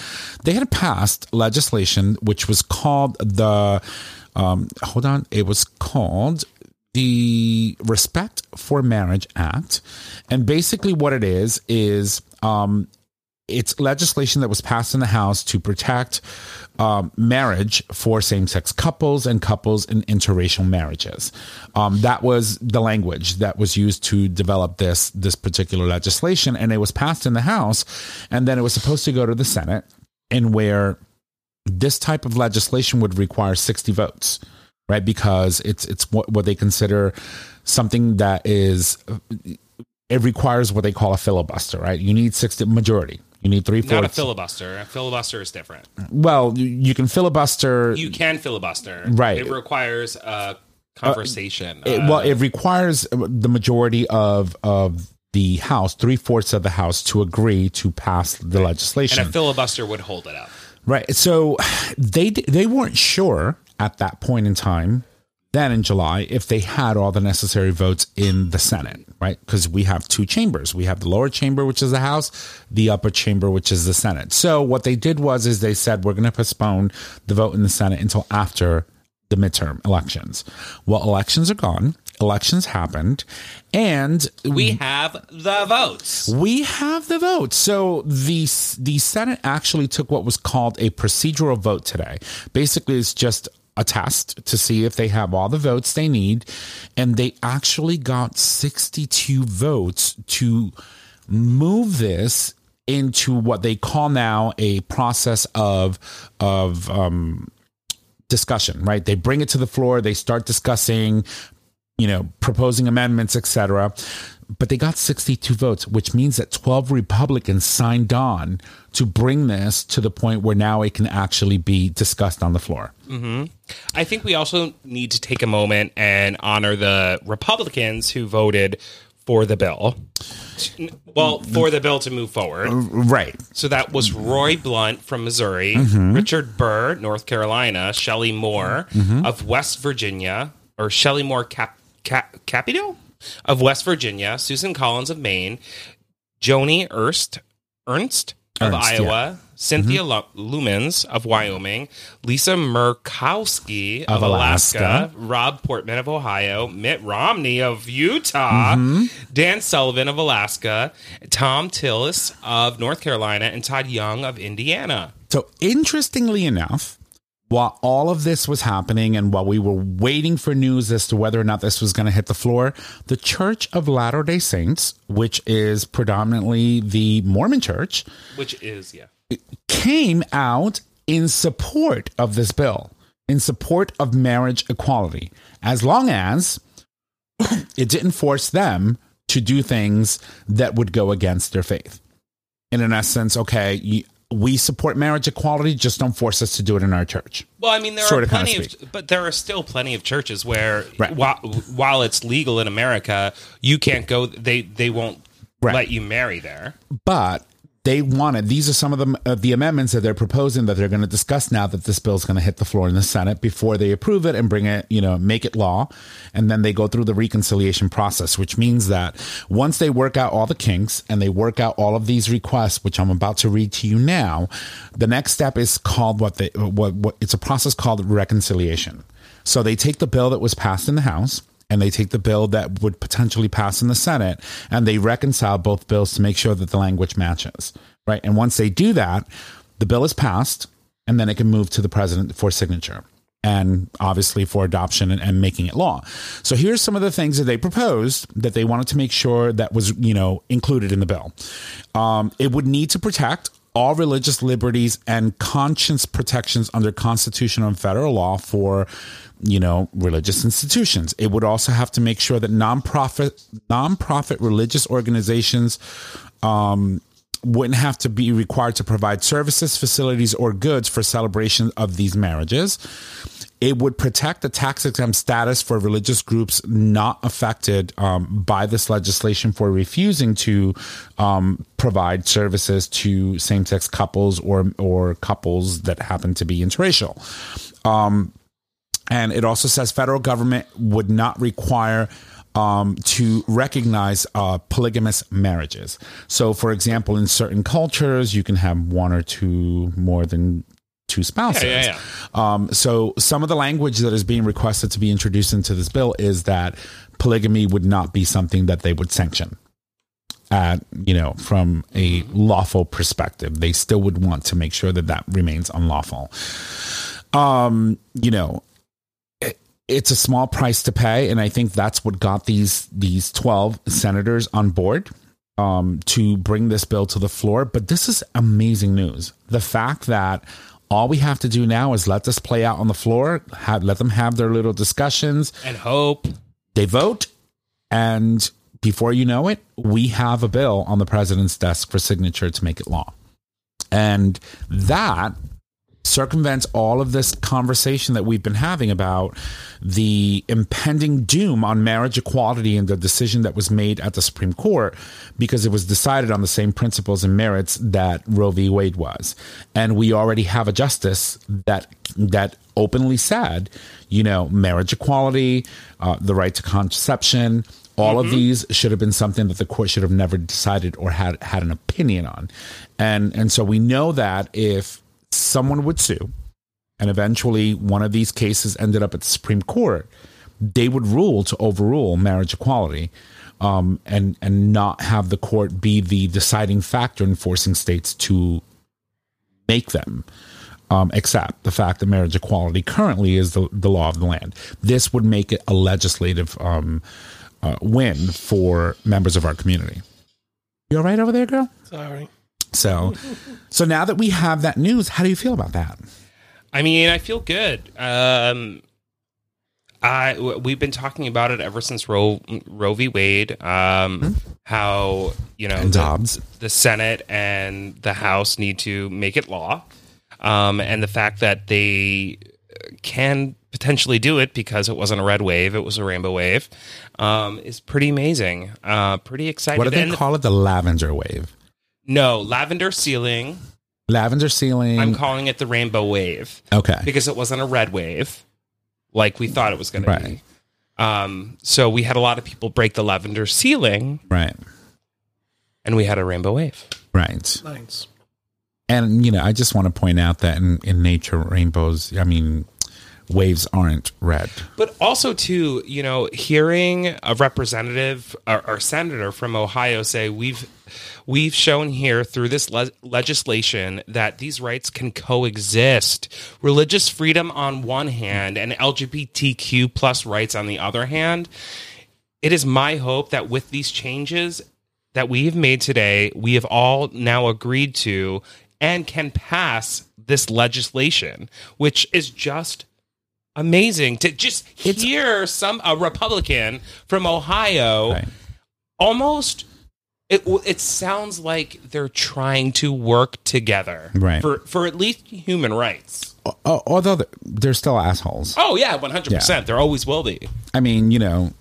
They had passed legislation which was called the. Um, hold on, it was called the Respect for Marriage Act. And basically, what it is, is um, it's legislation that was passed in the House to protect um, marriage for same sex couples and couples in interracial marriages. Um, that was the language that was used to develop this, this particular legislation. And it was passed in the House. And then it was supposed to go to the Senate, and where this type of legislation would require 60 votes right because it's it's what, what they consider something that is it requires what they call a filibuster right you need 60 majority you need three not a filibuster. A filibuster is different. well you- you can filibuster You can filibuster. Right. It requires a conversation. it, uh, well it requires the majority of of the house three fourths of the house to agree to pass the legislation and a filibuster would hold it up. Right. So they they weren't sure at that point in time, then in July, if they had all the necessary votes in the Senate, right? Because we have two chambers. We have the lower chamber, which is the House, the upper chamber, which is the Senate. So what they did was is they said we're going to postpone the vote in the Senate until after the midterm elections. Well, elections are gone. Elections happened, and We have the votes. we have the votes. So the the Senate actually took what was called a procedural vote today. Basically, it's just a test to see if they have all the votes they need, and they actually got 62 votes to move this into what they call now a process of of um, discussion. Right? They bring it to the floor. They start discussing you know, proposing amendments, etc. But they got 62 votes, which means that 12 Republicans signed on to bring this to the point where now it can actually be discussed on the floor. I think we also need to take a moment and honor the Republicans who voted for the bill. Well, for the bill to move forward. Right. So that was Roy Blunt from Missouri, Mm-hmm. Richard Burr, North Carolina, Shelley Moore Mm-hmm. of West Virginia, or Shelley Moore Cap, Cap, Capito of West Virginia, Susan Collins of Maine, Joni Ernst, Ernst of Ernst, Iowa, yeah. Mm-hmm. Cynthia Lu- Lummis of Wyoming, Lisa Murkowski of, Of Alaska, Alaska. Rob Portman of Ohio, Mitt Romney of Utah, Mm-hmm. Dan Sullivan of Alaska, Thom Tillis of North Carolina, and Todd Young of Indiana. So, interestingly enough, while all of this was happening and while we were waiting for news as to whether or not this was going to hit the floor, the Church of Latter day Saints, which is predominantly the Mormon church, Which is, yeah. came out in support of this bill, in support of marriage equality, as long as it didn't force them to do things that would go against their faith. And in essence, okay, you, we support marriage equality, just don't force us to do it in our church. Well, I mean, there Sort are of, plenty of, but there are still plenty of churches where, Right. while, while it's legal in America, you can't go. They they won't Right. let you marry there. But they wanted these are some of the uh, the amendments that they're proposing that they're going to discuss now that this bill is going to hit the floor in the Senate before they approve it and bring it, you know, make it law, and then they go through the reconciliation process, which means that once they work out all the kinks and they work out all of these requests, which I'm about to read to you now, the next step is called what they what, what it's a process called reconciliation. So they take the bill that was passed in the House and they take the bill that would potentially pass in the Senate and they reconcile both bills to make sure that the language matches. Right. And once they do that, the bill is passed and then it can move to the president for signature and obviously for adoption and, and making it law. So here's some of the things that they proposed that they wanted to make sure that was, you know, included in the bill. Um, it would need to protect all religious liberties and conscience protections under constitutional and federal law for you know religious institutions. It would also have to make sure that nonprofit nonprofit religious organizations um, wouldn't have to be required to provide services facilities or goods for celebration of these marriages it would protect the tax exempt status for religious groups not affected um, by this legislation for refusing to um, provide services to same sex couples or or couples that happen to be interracial. Um, and it also says federal government would not require um, to recognize uh, polygamous marriages. So, for example, in certain cultures, you can have one or two more than two spouses. Yeah, yeah, Um, so, some of the language that is being requested to be introduced into this bill is that polygamy would not be something that they would sanction. At you know, from a lawful perspective, they still would want to make sure that that remains unlawful. Um, you know, it's a small price to pay, and I think that's what got these these twelve senators on board um, to bring this bill to the floor. But this is amazing news. The fact that all we have to do now is let this play out on the floor, have, let them have their little discussions. And hope. They vote, and before you know it, we have a bill on the president's desk for signature to make it law. And that circumvents all of this conversation that we've been having about the impending doom on marriage equality and the decision that was made at the Supreme Court because it was decided on the same principles and merits that Roe v. Wade was. And we already have a justice that that openly said, you know, marriage equality, uh, the right to contraception, all of these should have been something that the court should have never decided or had had an opinion on. And and so we know that if someone would sue and eventually one of these cases ended up at the Supreme Court, they would rule to overrule marriage equality. Um, and and not have the court be the deciding factor in forcing states to make them um, accept the fact that marriage equality currently is the, the law of the land. This would make it a legislative um, uh, win for members of our community. You all right over there, girl? Sorry. So, so now that we have that news, how do you feel about that? I mean, I feel good. Um, I we've been talking about it ever since Roe Roe v. Wade. Um, How you know And the, Dobbs. the Senate and the House need to make it law, um, and the fact that they can potentially do it because it wasn't a red wave; it was a rainbow wave, um, is pretty amazing. Uh, pretty excited. What do they And the- call it? The lavender wave. No, lavender ceiling. Lavender ceiling. I'm calling it the rainbow wave. okay. because it wasn't a red wave like we thought it was going Right. to be. Um, so we had a lot of people break the lavender ceiling, Right. and we had a rainbow wave. Right. Nice. And you know, I just want to point out that in, in nature, rainbows. I mean, waves aren't red. But also, too, you know, hearing a representative or, or senator from Ohio say we've we've shown here through this le- legislation that these rights can coexist. Religious freedom on one hand and LGBTQ plus rights on the other hand. It is my hope that with these changes that we have made today, we have all now agreed to and can pass this legislation, which is just amazing to just hear some a Republican from Ohio Right. almost it it sounds like they're trying to work together Right. for for at least human rights. Although they're- they're still assholes. Oh yeah, 100%. There always will be. I mean, you know,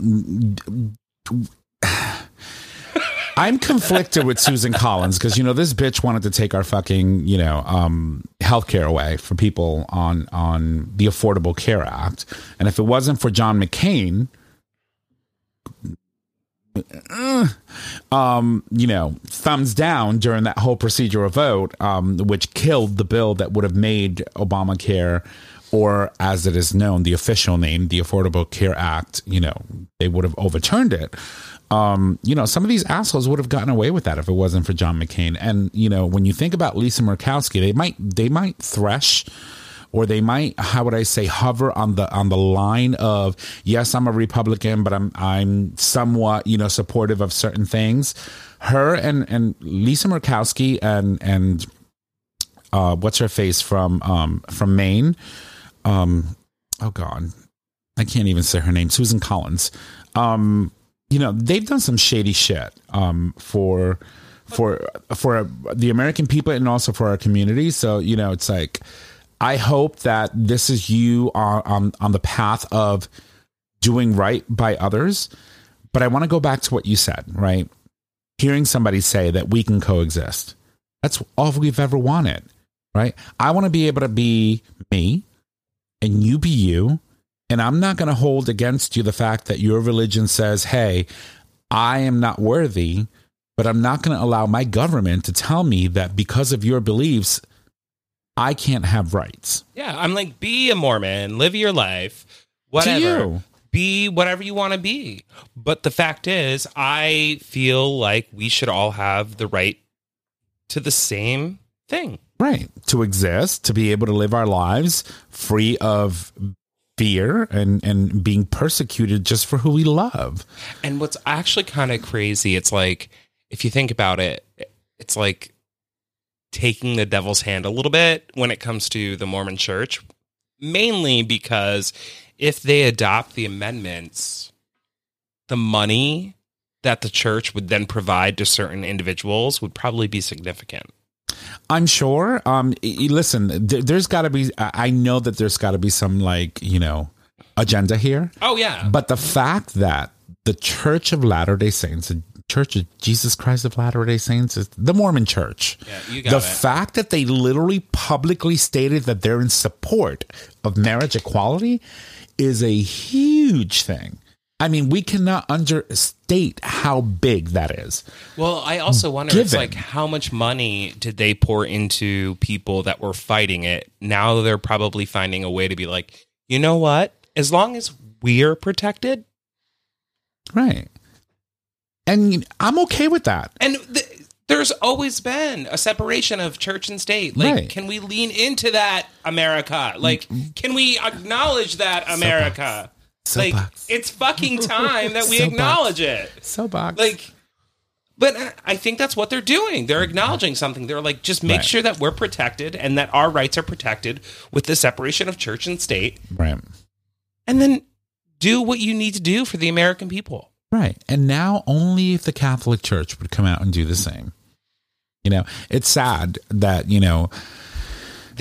I'm conflicted with Susan Collins because you know this bitch wanted to take our fucking you know um, healthcare away for people on on the Affordable Care Act, and if it wasn't for John McCain. uh, Um, you know, thumbs down during that whole procedural vote, um, which killed the bill that would have made Obamacare, or as it is known, the official name, the Affordable Care Act. You know, they would have overturned it um, you know, some of these assholes would have gotten away with that if it wasn't for John McCain. And you know, when you think about Lisa Murkowski, they might they might thresh or they might how would I say hover on the on the line of yes, I'm a Republican, but I'm I'm somewhat you know supportive of certain things. Her and and Lisa Murkowski and and uh, what's her face from um, from Maine. Um, oh God, I can't even say her name. Susan Collins. Um, you know they've done some shady shit um, for for for the American people and also for our community. So you know it's like I hope that this is you on, on, on the path of doing right by others. But I want to go back to what you said, right? Hearing somebody say that we can coexist. That's all we've ever wanted, right? I want to be able to be me and you be you. And I'm not going to hold against you the fact that your religion says, hey, I am not worthy, but I'm not going to allow my government to tell me that because of your beliefs, I can't have rights. Yeah, I'm like, be a Mormon, live your life, whatever. you. Be whatever you want to be. But the fact is, I feel like we should all have the right to the same thing. Right. To exist, to be able to live our lives free of fear and, and being persecuted just for who we love. And what's actually kind of crazy, it's like, if you think about it, it's like taking the devil's hand a little bit when it comes to the Mormon church, mainly because if they adopt the amendments, the money that the church would then provide to certain individuals would probably be significant. I'm sure. Um, listen, there's got to be. I know that there's got to be some like you know agenda here. Oh yeah. But the fact that the Church of Latter Day Saints, the Church of Jesus Christ of Latter Day Saints, is the Mormon Church. Yeah, you got the it. fact that they literally publicly stated that they're in support of marriage equality is a huge thing. I mean, we cannot understate how big that is. Well, I also wonder it's like how much money did they pour into people that were fighting it? Now they're probably finding a way to be like, you know what? As long as we're protected, Right. And I'm okay with that. and th- there's always been a separation of church and state. Like, Right. can we lean into that, America? Like, mm-hmm. can we acknowledge that, America? Like, Soapbox. it's fucking time that we Soapbox. acknowledge it. Soapbox. Like, but I- I think that's what they're doing. They're acknowledging something. They're like, just make Right. sure that we're protected and that our rights are protected with the separation of church and state, right. and then do what you need to do for the American people. Right. And now only if the Catholic Church would come out and do the same. You know, it's sad that, you know,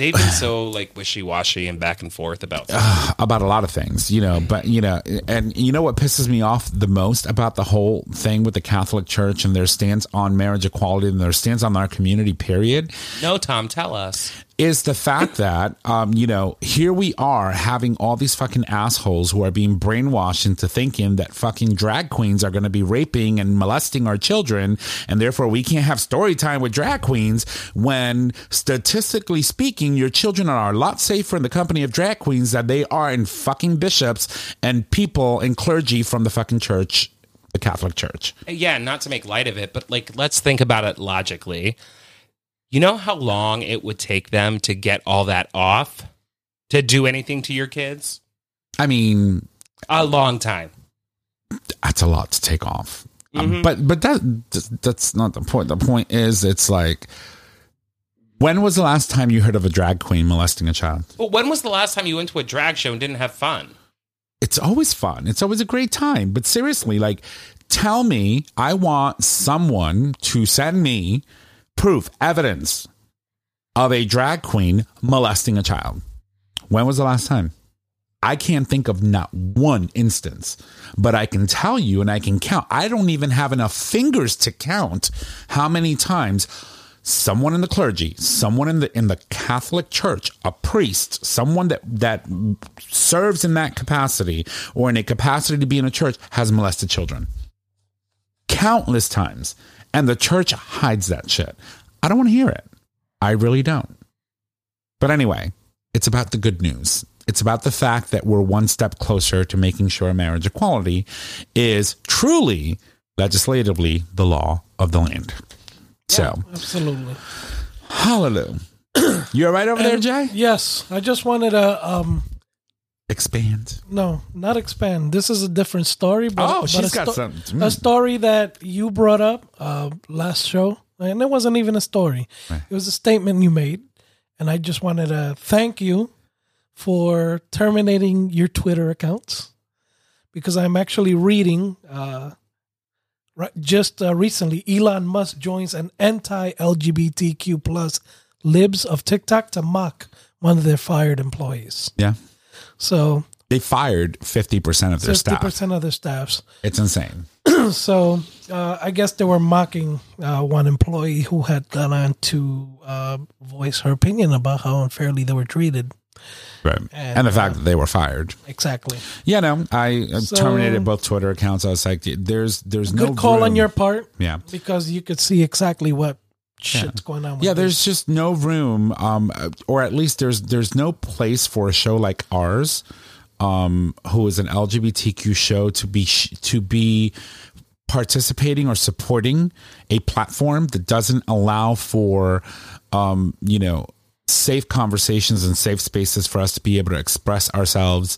They've been so like wishy washy and back and forth about. <sighs> about a lot of things, you know, but you know, and you know what pisses me off the most about the whole thing with the Catholic Church and their stance on marriage equality and their stance on our community, period, no, Tom, tell us. Is the fact that, um, you know, here we are having all these fucking assholes who are being brainwashed into thinking that fucking drag queens are going to be raping and molesting our children, and therefore we can't have story time with drag queens when statistically speaking, your children are a lot safer in the company of drag queens than they are in fucking bishops and people and clergy from the fucking church, the Catholic Church. Yeah, not to make light of it, but like, let's think about it logically. You know how long it would take them to get all that off to do anything to your kids? I mean, A long time. that's a lot to take off. Um, but but that that's not the point. The point is, it's like, when was the last time you heard of a drag queen molesting a child? Well, when was the last time you went to a drag show and didn't have fun? It's always fun. It's always a great time. But seriously, like, tell me, I want someone to send me proof, evidence of a drag queen molesting a child. When was the last time? I can't think of not one instance, but I can tell you and I can count. I don't even have enough fingers to count how many times someone in the clergy, someone in the in the Catholic Church, a priest, someone that that serves in that capacity or in a capacity to be in a church has molested children. Countless times. And the church hides that shit. I don't want to hear it. I really don't. But anyway, it's about the good news. It's about the fact that we're one step closer to making sure marriage equality is truly legislatively the law of the land. So, Absolutely. hallelujah. <clears throat> You all right over there, Jay? Yes, I just wanted to um Expand. no, not expand. This is a different story, but Oh, but she's a got something. A story that you brought up uh last show, and it wasn't even a story. It was a statement you made, and I just wanted to thank you for terminating your Twitter accounts because I'm actually reading uh right just uh, recently Elon Musk joins an anti-LGBTQ plus libs of TikTok to mock one of their fired employees. Yeah. So They fired 50% of their fifty staff. percent of their staffs. It's insane. <clears throat> So uh, I guess they were mocking uh, one employee who had gone on to uh, voice her opinion about how unfairly they were treated. Right. And, And, the fact that they were fired. Exactly. Yeah, no, I uh, So- terminated both Twitter accounts. I was like, there's there's no Good call on your part Yeah. because you could see exactly what shit's going on. With Yeah, this. there's just no room, um, or at least there's there's no place for a show like ours, um, who is an LGBTQ show to be sh- to be participating or supporting a platform that doesn't allow for, um, you know, safe conversations and safe spaces for us to be able to express ourselves,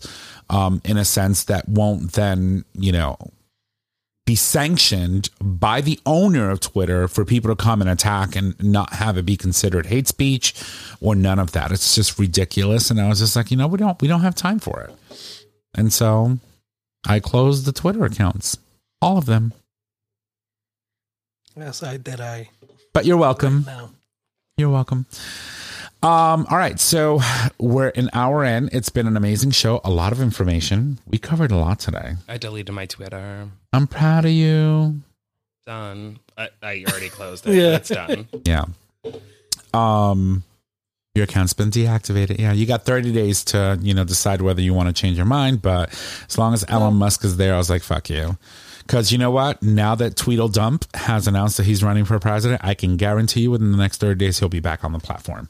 um, in a sense that won't then, you know, be sanctioned by the owner of Twitter for people to come and attack and not have it be considered hate speech or none of that. It's just ridiculous. And I was just like, you know, we don't we don't have time for it. And so I closed the Twitter accounts. All of them. yes, I did. I But you're welcome. now. You're welcome. Um, all right, so we're an hour in. It's been an amazing show. A lot of information. We covered a lot today. I deleted my Twitter. I'm proud of you. Done. I, I already closed <laughs> it. Yeah. It's done. Yeah. Um your account's been deactivated. Yeah, you got 30 days to, you know, decide whether you want to change your mind, but as long as Elon Musk is there, I was like, fuck you. Cuz you know what? Now that Tweedledump has announced that he's running for president, I can guarantee you within the next 30 days he'll be back on the platform.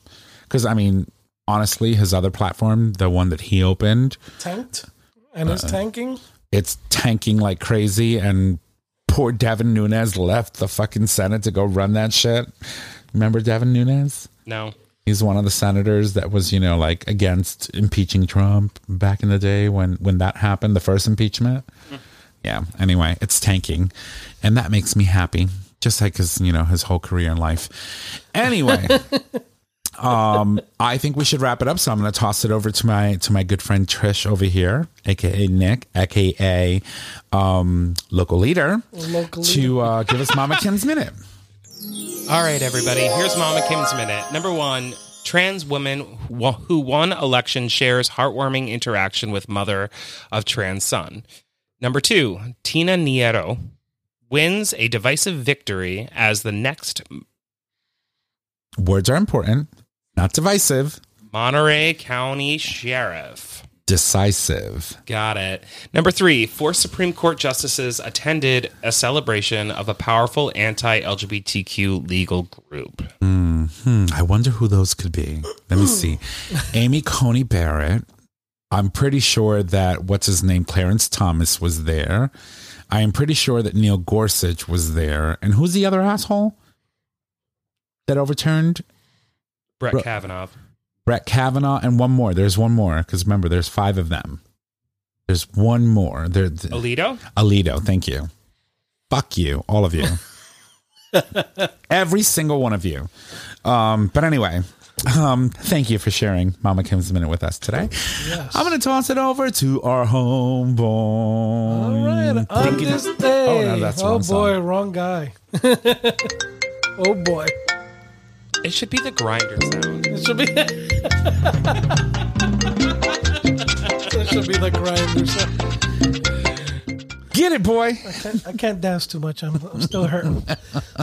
Cuz I mean, honestly, his other platform, the one that he opened, tanked and Uh, it's tanking. it's tanking like crazy and poor Devin Nunes left the fucking Senate to go run that shit. Remember Devin Nunes? No. He's one of the senators that was, you know, like against impeaching Trump back in the day when when that happened, the first impeachment. Yeah. Anyway, it's tanking, and that makes me happy. Just like his, you know, his whole career in life. Anyway, <laughs> um, I think we should wrap it up. So I'm going to toss it over to my to my good friend Trish over here, aka Nick, aka um, local leader, Local to uh, give us Mama Kim's minute. All right, everybody. Here's Mama Kim's minute. Number one, trans woman who who won election shares heartwarming interaction with mother of trans son. Number two, Tina Nieto wins a divisive victory as the next Words are important, not divisive, Monterey County Sheriff. decisive. Got it. Number three, four Supreme Court justices attended a celebration of a powerful anti LGBTQ legal group. Hmm, I wonder who those could be. Let me see. <laughs> Amy Coney Barrett. I'm pretty sure that what's his name, Clarence Thomas, was there. I am pretty sure that Neil Gorsuch was there. And who's the other asshole that overturned Brett Bro- Kavanaugh. Brett Kavanaugh? And one more. There's one more because remember, there's five of them. There's one more. There, Alito? Alito. Thank you. Fuck you, all of you. <laughs> Every single one of you. Um, but anyway, um, thank you for sharing Mama Kim's Minute with us today. Yes. I'm going to toss it over to our homeboy. All right, on Thinking- this day. Oh, no, that's the oh wrong boy, song. wrong guy. <laughs> oh boy, It should be the grinder sound. it should be. <laughs> it should be the grinder. So Get it, boy. I can't dance too much. I'm, I'm still hurting.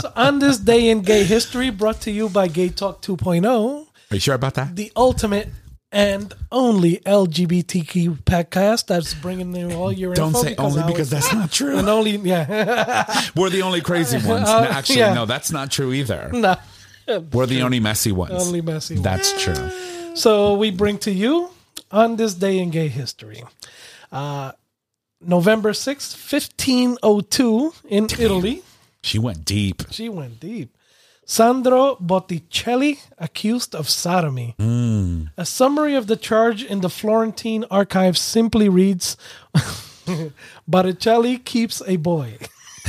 So on this day in gay history, brought to you by Gay Talk 2.0, Are you sure about that? the ultimate and only LGBTQ podcast that's bringing you all your Don't info say only because that's not true. and only yeah We're the only crazy <laughs> ones. Uh, No, Actually, yeah. no, that's not true either. nah, We're the only messy ones. only messy. one. That's true. So we bring to you on this day in gay history, uh, November sixth, fifteen oh two, in Italy. She went deep. She went deep. Sandro Botticelli accused of sodomy. A summary of the charge in the Florentine archives simply reads <laughs> Botticelli keeps a boy. <laughs>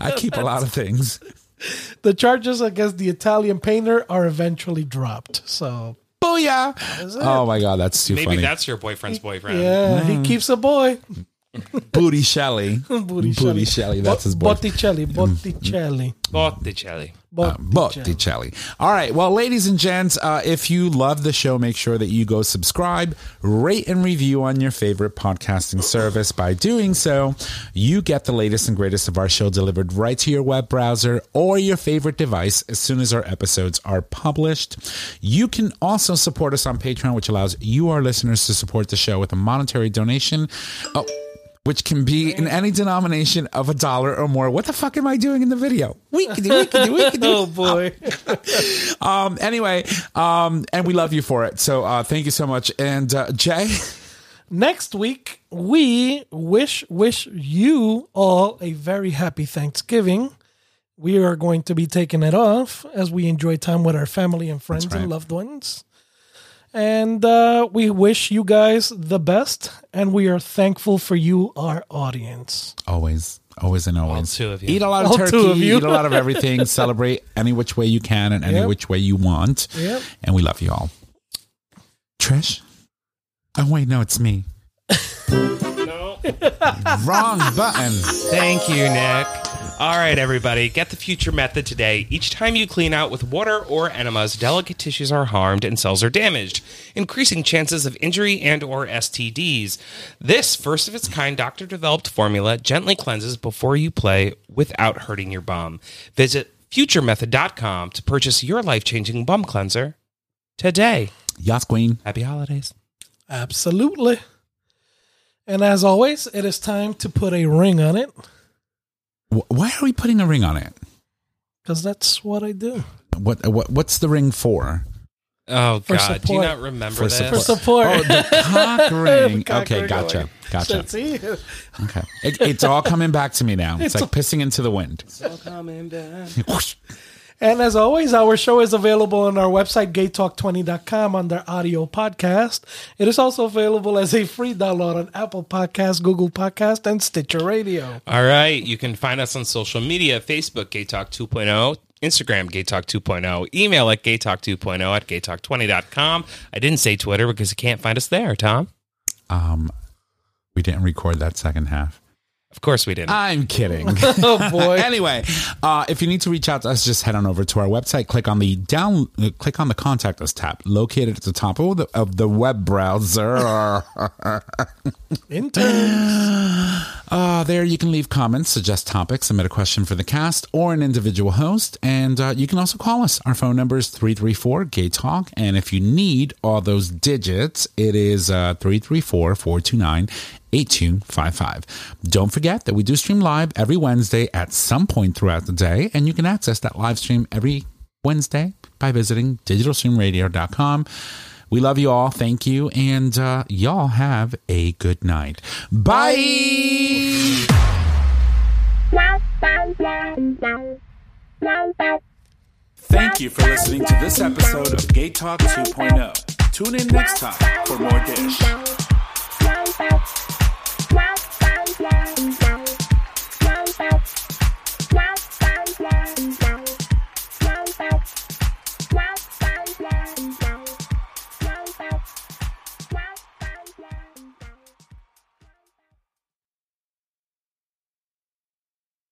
I keep a lot of things. <laughs> The charges against the Italian painter are eventually dropped. So, Booyah! Oh my god, that's too Maybe funny. that's your boyfriend's boyfriend. yeah, he mm. keeps a boy. <laughs> Booty Shelley. Botticelli. <laughs> Booty Shelley, that's his boy. Botticelli, mm. Botticelli. Botticelli. Botticelli. All right. Well, ladies and gents, uh, if you love the show, make sure that you go subscribe, rate, and review on your favorite podcasting service. By doing so, you get the latest and greatest of our show delivered right to your web browser or your favorite device as soon as our episodes are published. You can also support us on Patreon, which allows you, our listeners, to support the show with a monetary donation. Oh, which can be in any denomination of a dollar or more. What the fuck am I doing in the video? We can do, we can do, we can do. Oh boy. <laughs> Um, anyway, um, and we love you for it. So uh, thank you so much. And uh, Jay, Next week, we wish wish you all a very happy Thanksgiving. We are going to be taking it off as we enjoy time with our family and friends right. and loved ones. And uh, we wish you guys the best, and we are thankful for you, our audience. always, always, and always. two of you. Eat a lot of All turkey. two of you. Eat a lot of everything. <laughs> Celebrate any which way you can and any Yep. which way you want. Yep. And we love you all. Trish. Oh wait, no, it's me. No. Wrong button. Thank you, Nick. All right, everybody, get the future method today. Each time you clean out with water or enemas, delicate tissues are harmed and cells are damaged, increasing chances of injury and or STDs. This first of its kind doctor developed formula gently cleanses before you play without hurting your bum. Visit futuremethod.com to purchase your life-changing bum cleanser today. Yes, Queen. Happy holidays. Absolutely. And as always, it is time to put a ring on it Wh- Why are we putting a ring on it? because that's what I do. What, uh, what what's the ring for? Oh For god, do you not remember For this? support. For support. Oh, the <laughs> cock ring. Cock okay, ring. gotcha. Gotcha. Okay. It, it's all coming back to me now. It's, <laughs> like pissing into the wind. It's all coming back. <laughs> Whoosh. And as always, our show is available on our website, gaytalk20.com, under audio podcast. It is also available as a free download on Apple Podcast, Google Podcast, and Stitcher Radio. All right. You can find us on social media Facebook, Gay Talk 2.0, Instagram, Gay Talk 2.0, email at gaytalk2.0 at gaytalk20.com. I didn't say Twitter because you can't find us there, Tom. Um, we didn't record that second half. Of course we didn't. I'm kidding. <laughs> Oh, boy. <laughs> anyway, uh, if you need to reach out to us, just head on over to our website. Click on the down, uh, click on the contact us tab located at the top of the, of the web browser. <laughs> Intern. <gasps> Uh, there you can leave comments, suggest topics, submit a question for the cast or an individual host. And uh, you can also call us. Our phone number is 334 Gay Talk. And if you need all those digits, it is uh, 334 429 8255. Don't forget that we do stream live every Wednesday at some point throughout the day. And you can access that live stream every Wednesday by visiting digitalstreamradio.com. We love you all. Thank you. And uh, y'all have a good night. Bye. Thank you for listening to this episode of Gay Talk 2.0. Tune in next time for more dish.